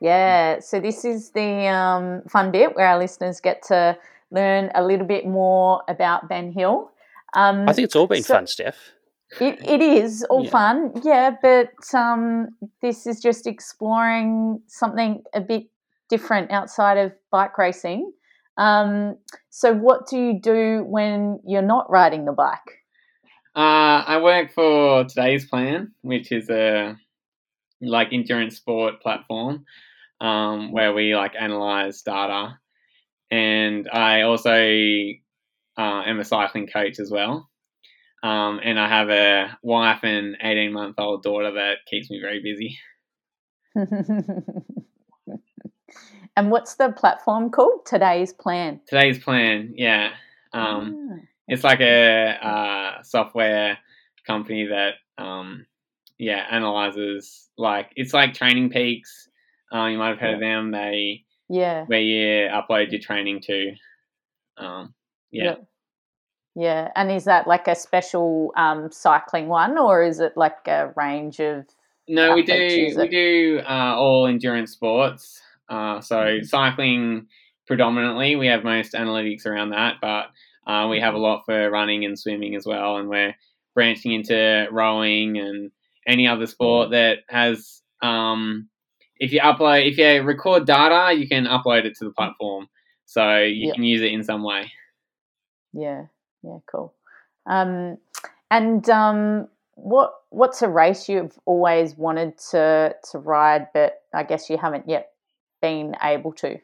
Yeah. So this is the um, fun bit where our listeners get to learn a little bit more about Ben Hill. Um, I think it's all been so, fun, Steph. It, it is all yeah. fun, yeah, but um, this is just exploring something a bit different outside of bike racing. Um, so, what do you do when you're not riding the bike? Uh, I work for Today's Plan, which is a like endurance sport platform um, where we like analyze data, and I also uh, am a cycling coach as well. Um, and I have a wife and 18 month old daughter that keeps me very busy. and what's the platform called? Today's Plan. Today's Plan, yeah. Um, ah. It's like a uh, software company that, um, yeah, analyzes like it's like Training Peaks. Uh, you might have heard yeah. of them. They yeah, where you upload your training to. Um, yeah. Yep. Yeah, and is that like a special um, cycling one, or is it like a range of? No, we do we do uh, all endurance sports. Uh, so mm-hmm. cycling predominantly, we have most analytics around that, but uh, we have a lot for running and swimming as well, and we're branching into rowing and any other sport that has. Um, if you upload, if you record data, you can upload it to the platform, so you yep. can use it in some way. Yeah, yeah, cool. Um, and um, what what's a race you've always wanted to to ride, but I guess you haven't yet been able to?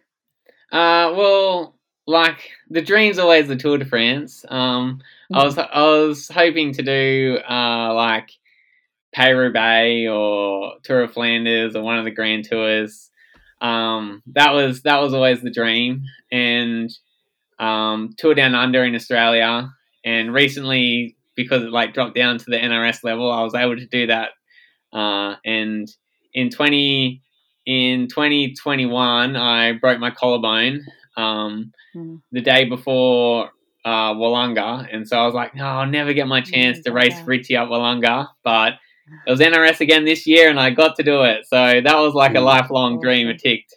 Uh, well, like the dream's always the Tour de France. Um, mm. I was I was hoping to do uh like Paris Roubaix or Tour of Flanders or one of the Grand Tours. Um, that was that was always the dream, and um, Tour Down Under in Australia, and recently because it like dropped down to the NRS level, I was able to do that. Uh, and in twenty in twenty twenty one, I broke my collarbone um, mm. the day before uh, Willunga, and so I was like, no, I'll never get my chance mm, to race Richie up Willunga, but it was NRS again this year, and I got to do it. So that was like a mm. lifelong dream. It ticked.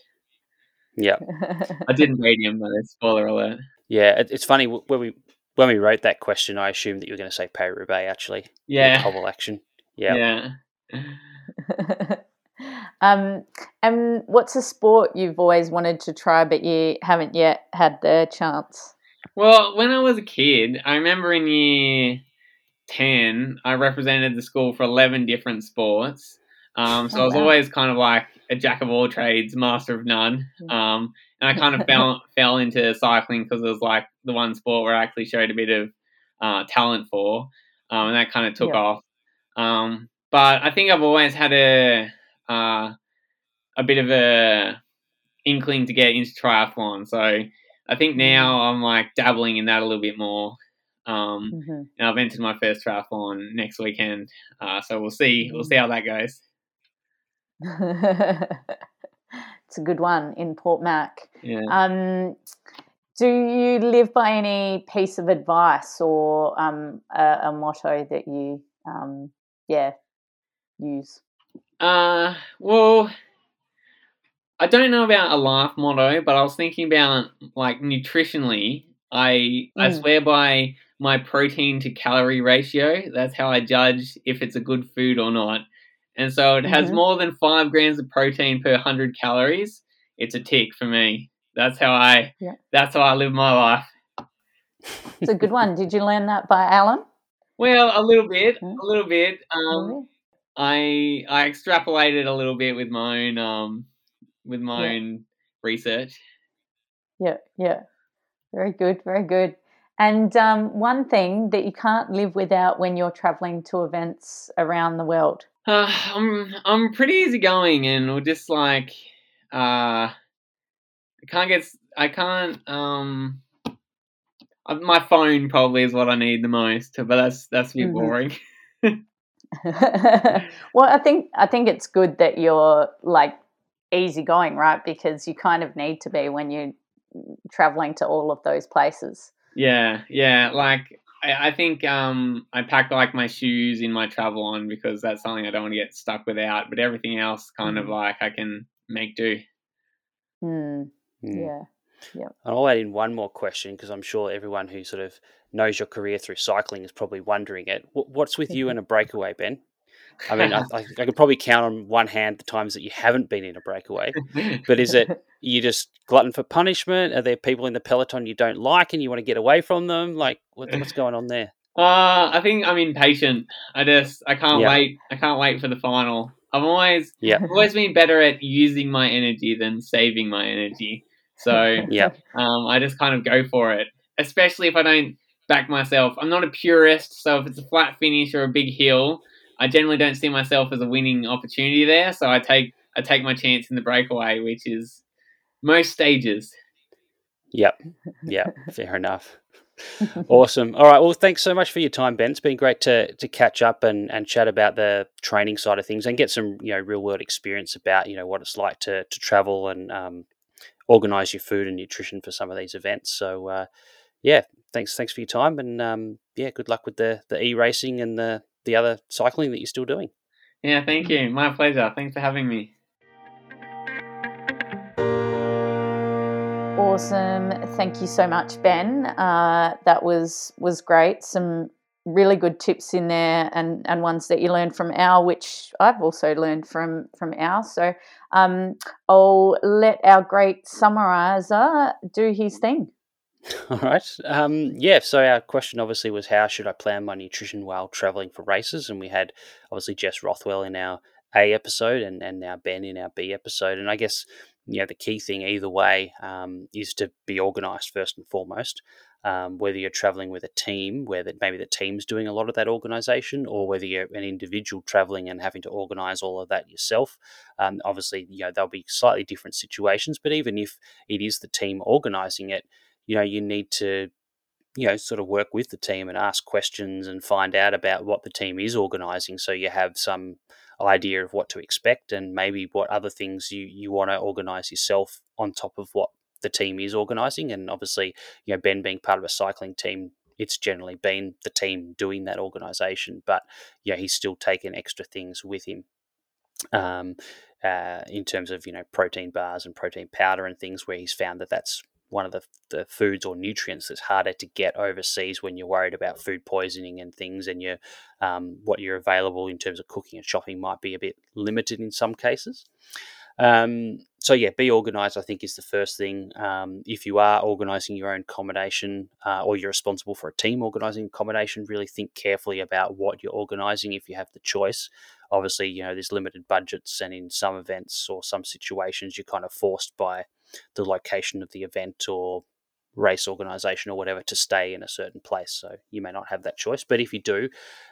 Yeah, I didn't read him though. Spoiler alert. Yeah, it's funny when we when we wrote that question. I assumed that you were going to say Paris Roubaix. Actually, yeah, cobble action. Yeah, yeah. um, and what's a sport you've always wanted to try but you haven't yet had the chance? Well, when I was a kid, I remember in year ten, I represented the school for eleven different sports. Um, so oh, I was wow. always kind of like a jack of all trades, master of none. Mm. Um, and I kind of fell fell into cycling because it was like the one sport where I actually showed a bit of uh, talent for, um, and that kind of took yeah. off. Um, but I think I've always had a uh, a bit of a inkling to get into triathlon. So I think now mm-hmm. I'm like dabbling in that a little bit more. Um, mm-hmm. And I've entered my first triathlon next weekend. Uh, so we'll see. We'll see how that goes. it's a good one in Port Mac. Yeah. Um, do you live by any piece of advice or um, a, a, motto that you, um, yeah, use? Uh, well, I don't know about a life motto, but I was thinking about like nutritionally. I mm. I swear by my protein to calorie ratio. That's how I judge if it's a good food or not. And so it has mm-hmm. more than five grams of protein per hundred calories. It's a tick for me. That's how I. Yeah. That's how I live my life. It's a good one. Did you learn that by Alan? Well, a little bit, mm-hmm. a little bit. Um, I I extrapolated a little bit with my own um with my yeah. own research. Yeah, yeah. Very good, very good. And um, one thing that you can't live without when you're traveling to events around the world. Uh, I'm I'm pretty easygoing, and we're just like uh, I can't get I can't um my phone probably is what I need the most, but that's that's a bit mm-hmm. boring. well, I think I think it's good that you're like easygoing, right? Because you kind of need to be when you're traveling to all of those places. Yeah, yeah. Like I, I think um, I pack like my shoes in my travel on because that's something I don't want to get stuck without. But everything else, kind of mm. like I can make do. Mm. Mm. Yeah. Yeah. I'll add in one more question because I'm sure everyone who sort of knows your career through cycling is probably wondering it. What's with you and a breakaway, Ben? I mean, I, I, I, could probably count on one hand the times that you haven't been in a breakaway. But is it you just glutton for punishment? Are there people in the peloton you don't like and you want to get away from them? Like, what, what's going on there? Uh, I think I'm impatient. I just I can't wait. I can't wait for the final. I've always yeah always been better at using my energy than saving my energy. So yeah, um, I just kind of go for it, especially if I don't back myself. I'm not a purist, so if it's a flat finish or a big hill, I generally don't see myself as a winning opportunity there. So I take I take my chance in the breakaway, which is most stages. Yep. Yep. Fair enough. awesome. All right. Well, thanks so much for your time, Ben. It's been great to to catch up and, and chat about the training side of things and get some you know real world experience about you know what it's like to to travel and um, organize your food and nutrition for some of these events. So uh, yeah, thanks thanks for your time and um, yeah, good luck with the the e racing and the the other cycling that you're still doing. Yeah, thank you. My pleasure. Thanks for having me. Awesome. Thank you so much, Ben. Uh, that was was great. Some really good tips in there and, and ones that you learned from Al, which I've also learned from from Al. So um, I'll let our great summarizer do his thing. All right. Um, yeah. So our question obviously was how should I plan my nutrition while traveling for races? And we had obviously Jess Rothwell in our A episode and, and now Ben in our B episode. And I guess, you know, the key thing either way um, is to be organized first and foremost. Um, whether you're traveling with a team where that maybe the team's doing a lot of that organization or whether you're an individual traveling and having to organize all of that yourself um, obviously you know there'll be slightly different situations but even if it is the team organizing it you know, you need to, you know, sort of work with the team and ask questions and find out about what the team is organizing so you have some idea of what to expect and maybe what other things you, you want to organize yourself on top of what the team is organizing. And obviously, you know, Ben being part of a cycling team, it's generally been the team doing that organization, but yeah, he's still taken extra things with him. Um, uh, in terms of you know protein bars and protein powder and things where he's found that that's one of the, the foods or nutrients that's harder to get overseas when you're worried about food poisoning and things, and your um, what you're available in terms of cooking and shopping might be a bit limited in some cases. Um, so yeah, be organised. I think is the first thing. Um, if you are organising your own accommodation, uh, or you're responsible for a team organising accommodation, really think carefully about what you're organising. If you have the choice, obviously, you know there's limited budgets, and in some events or some situations, you're kind of forced by the location of the event or race organization or whatever to stay in a certain place. So you may not have that choice. But if you do,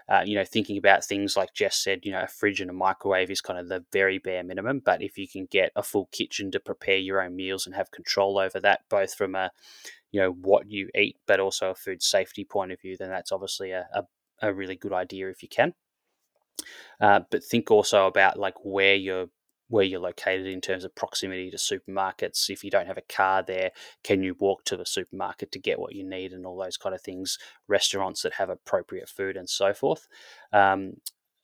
uh, you know, thinking about things like Jess said, you know, a fridge and a microwave is kind of the very bare minimum. But if you can get a full kitchen to prepare your own meals and have control over that, both from a, you know, what you eat, but also a food safety point of view, then that's obviously a, a, a really good idea if you can. Uh, but think also about like where you're where you're located in terms of proximity to supermarkets. If you don't have a car there, can you walk to the supermarket to get what you need and all those kind of things? Restaurants that have appropriate food and so forth. Um,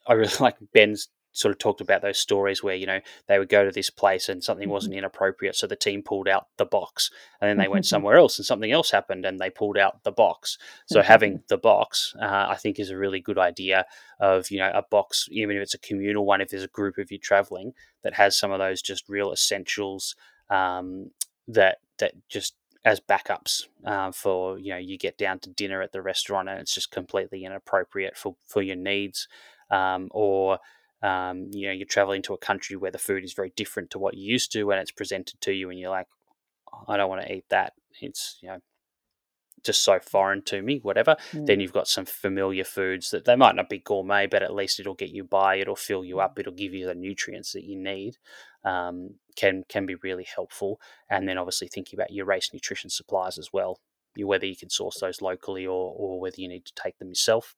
I really like Ben's sort of talked about those stories where you know they would go to this place and something wasn't Mm-hmm. inappropriate, so the team pulled out the box, and then they went somewhere else and something else happened and they pulled out the box. So having the box, uh, I think, is a really good idea. Of you know a box, even if it's a communal one, if there's a group of you traveling that has some of those just real essentials um, that that just as backups uh, for you know you get down to dinner at the restaurant and it's just completely inappropriate for for your needs um, or um, you know you're traveling to a country where the food is very different to what you used to and it's presented to you and you're like I don't want to eat that. It's you know just so foreign to me whatever then Mm. you've got some familiar foods that they might not be gourmet but at least it'll get you by it'll fill you up it'll give you the nutrients that you need um, can can be really helpful. And then obviously thinking about your race nutrition supplies as well whether you can source those locally or, or whether you need to take them yourself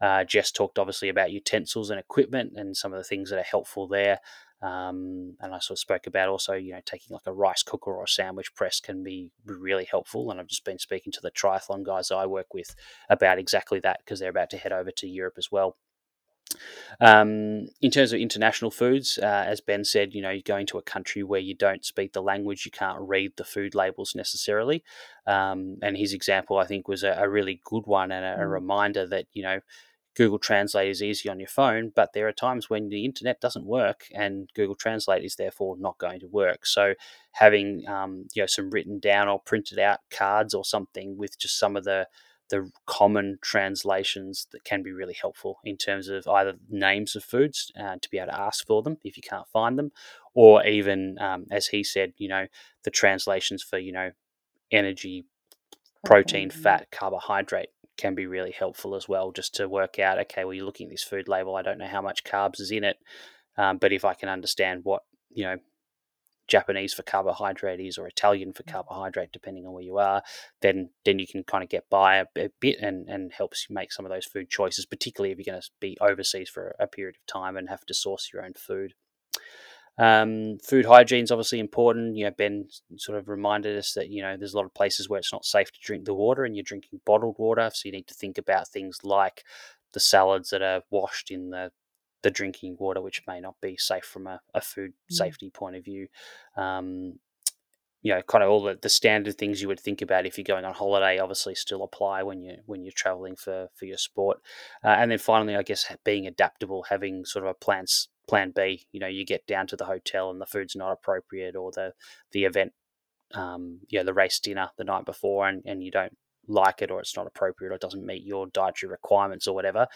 uh, Jess talked obviously about utensils and equipment and some of the things that are helpful there. Um, and I sort of spoke about also, you know, taking like a rice cooker or a sandwich press can be really helpful. And I've just been speaking to the triathlon guys I work with about exactly that because they're about to head over to Europe as well. Um, in terms of international foods, uh, as Ben said, you know, you're going to a country where you don't speak the language, you can't read the food labels necessarily. Um, and his example, I think, was a, a really good one and a, a Mm. reminder that, you know, Google Translate is easy on your phone, but there are times when the internet doesn't work, and Google Translate is therefore not going to work. So, having um, you know some written down or printed out cards or something with just some of the the common translations that can be really helpful in terms of either names of foods uh, to be able to ask for them if you can't find them, or even um, as he said, you know, the translations for you know energy, protein, Mm. fat, carbohydrate can be really helpful as well, just to work out, okay, well, you're looking at this food label, I don't know how much carbs is in it, um, but if I can understand what, you know, Japanese for carbohydrate is or Italian for carbohydrate, depending on where you are, then then you can kind of get by a, a bit and, and helps you make some of those food choices, particularly if you're going to be overseas for a period of time and have to source your own food. Um, food hygiene is obviously important. You know, Ben sort of reminded us that you know there's a lot of places where it's not safe to drink the water, and you're drinking bottled water. So you need to think about things like the salads that are washed in the the drinking water, which may not be safe from a, a food Mm. safety point of view. Um, you know, kind of all the, the standard things you would think about if you're going on holiday, obviously still apply when you when you're traveling for for your sport. Uh, and then finally, I guess being adaptable, having sort of a plan s- plan B. You know, you get down to the hotel and the food's not appropriate, or the the event, um, you know, the race dinner the night before, and and you don't like it, or it's not appropriate, or it doesn't meet your dietary requirements, or whatever.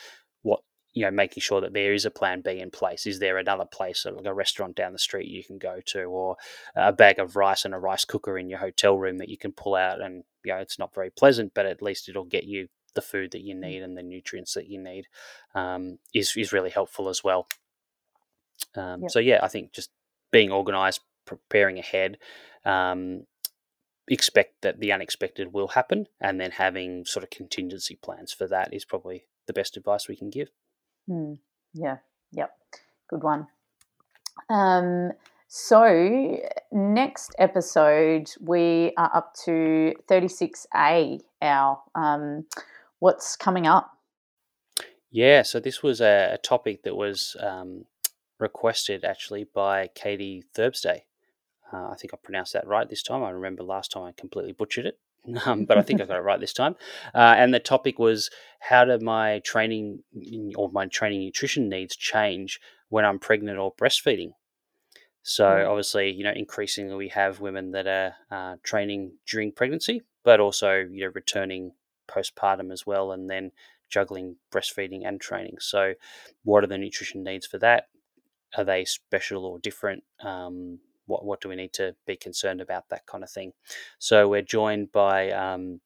You know, making sure that there is a plan B in place. Is there another place, like a restaurant down the street you can go to, or a bag of rice and a rice cooker in your hotel room that you can pull out? And you know, it's not very pleasant, but at least it'll get you the food that you need and the nutrients that you need. Um, is is really helpful as well. Um, Yep. So yeah, I think just being organised, preparing ahead. Um, expect that the unexpected will happen and then having sort of contingency plans for that is probably the best advice we can give Mm. Yeah. Yep. Good one. Um, so next episode we are up to 36A. Our um, what's coming up? Yeah, so this was a, topic that was um, requested actually by Katie Thursday. Uh, I think I pronounced that right this time. I remember last time I completely butchered it, um, but I think I got it right this time. Uh, and the topic was how do my training or my training nutrition needs change when I'm pregnant or breastfeeding? So Mm. obviously, you know, increasingly we have women that are uh, training during pregnancy, but also you know returning postpartum as well, and then juggling breastfeeding and training. So, what are the nutrition needs for that? Are they special or different? Um, what what do we need to be concerned about? That kind of thing. So we're joined by um,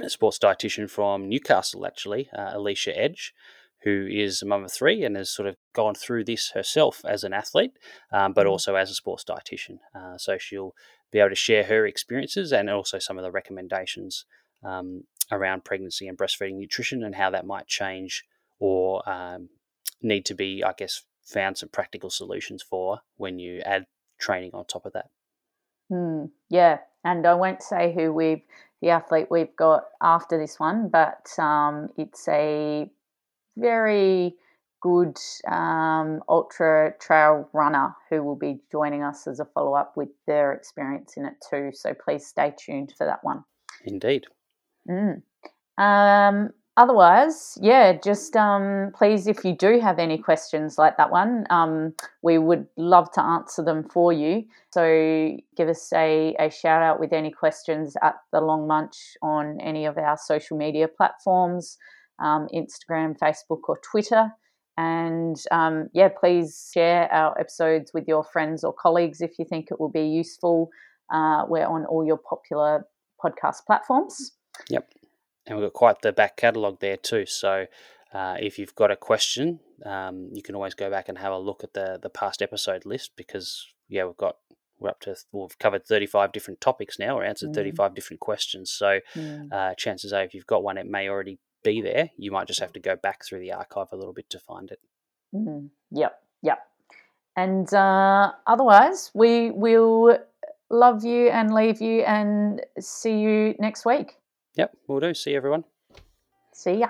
a sports dietitian from Newcastle, actually, uh, Alicia Edge, who is a mum of three and has sort of gone through this herself as an athlete, um, but Mhm. also as a sports dietitian. Uh, so she'll be able to share her experiences and also some of the recommendations um, around pregnancy and breastfeeding nutrition and how that might change or um, need to be, I guess, found some practical solutions for when you add training on top of that. Hmm. yeah, and I won't say who we've the athlete we've got after this one, but um, it's a very good um, ultra trail runner who will be joining us as a follow up with their experience in it too. So please stay tuned for that one. Indeed. Mm. Um, otherwise, yeah, just um, please, if you do have any questions like that one, um, we would love to answer them for you. So give us a, a shout out with any questions at the Long Munch on any of our social media platforms um, Instagram, Facebook, or Twitter. And um, yeah, please share our episodes with your friends or colleagues if you think it will be useful. Uh, we're on all your popular podcast platforms. Yep. And we've got quite the back catalogue there too. So uh, if you've got a question, um, you can always go back and have a look at the, the past episode list because, yeah, we've got we're up to we've covered 35 different topics now or answered mm. 35 different questions so mm. uh, chances are if you've got one it may already be there. You might just have to go back through the archive a little bit to find it. Mm-hmm. Yep, yep. And uh, otherwise, we will love you and leave you and see you next week. Yep, we'll do. See everyone. See ya.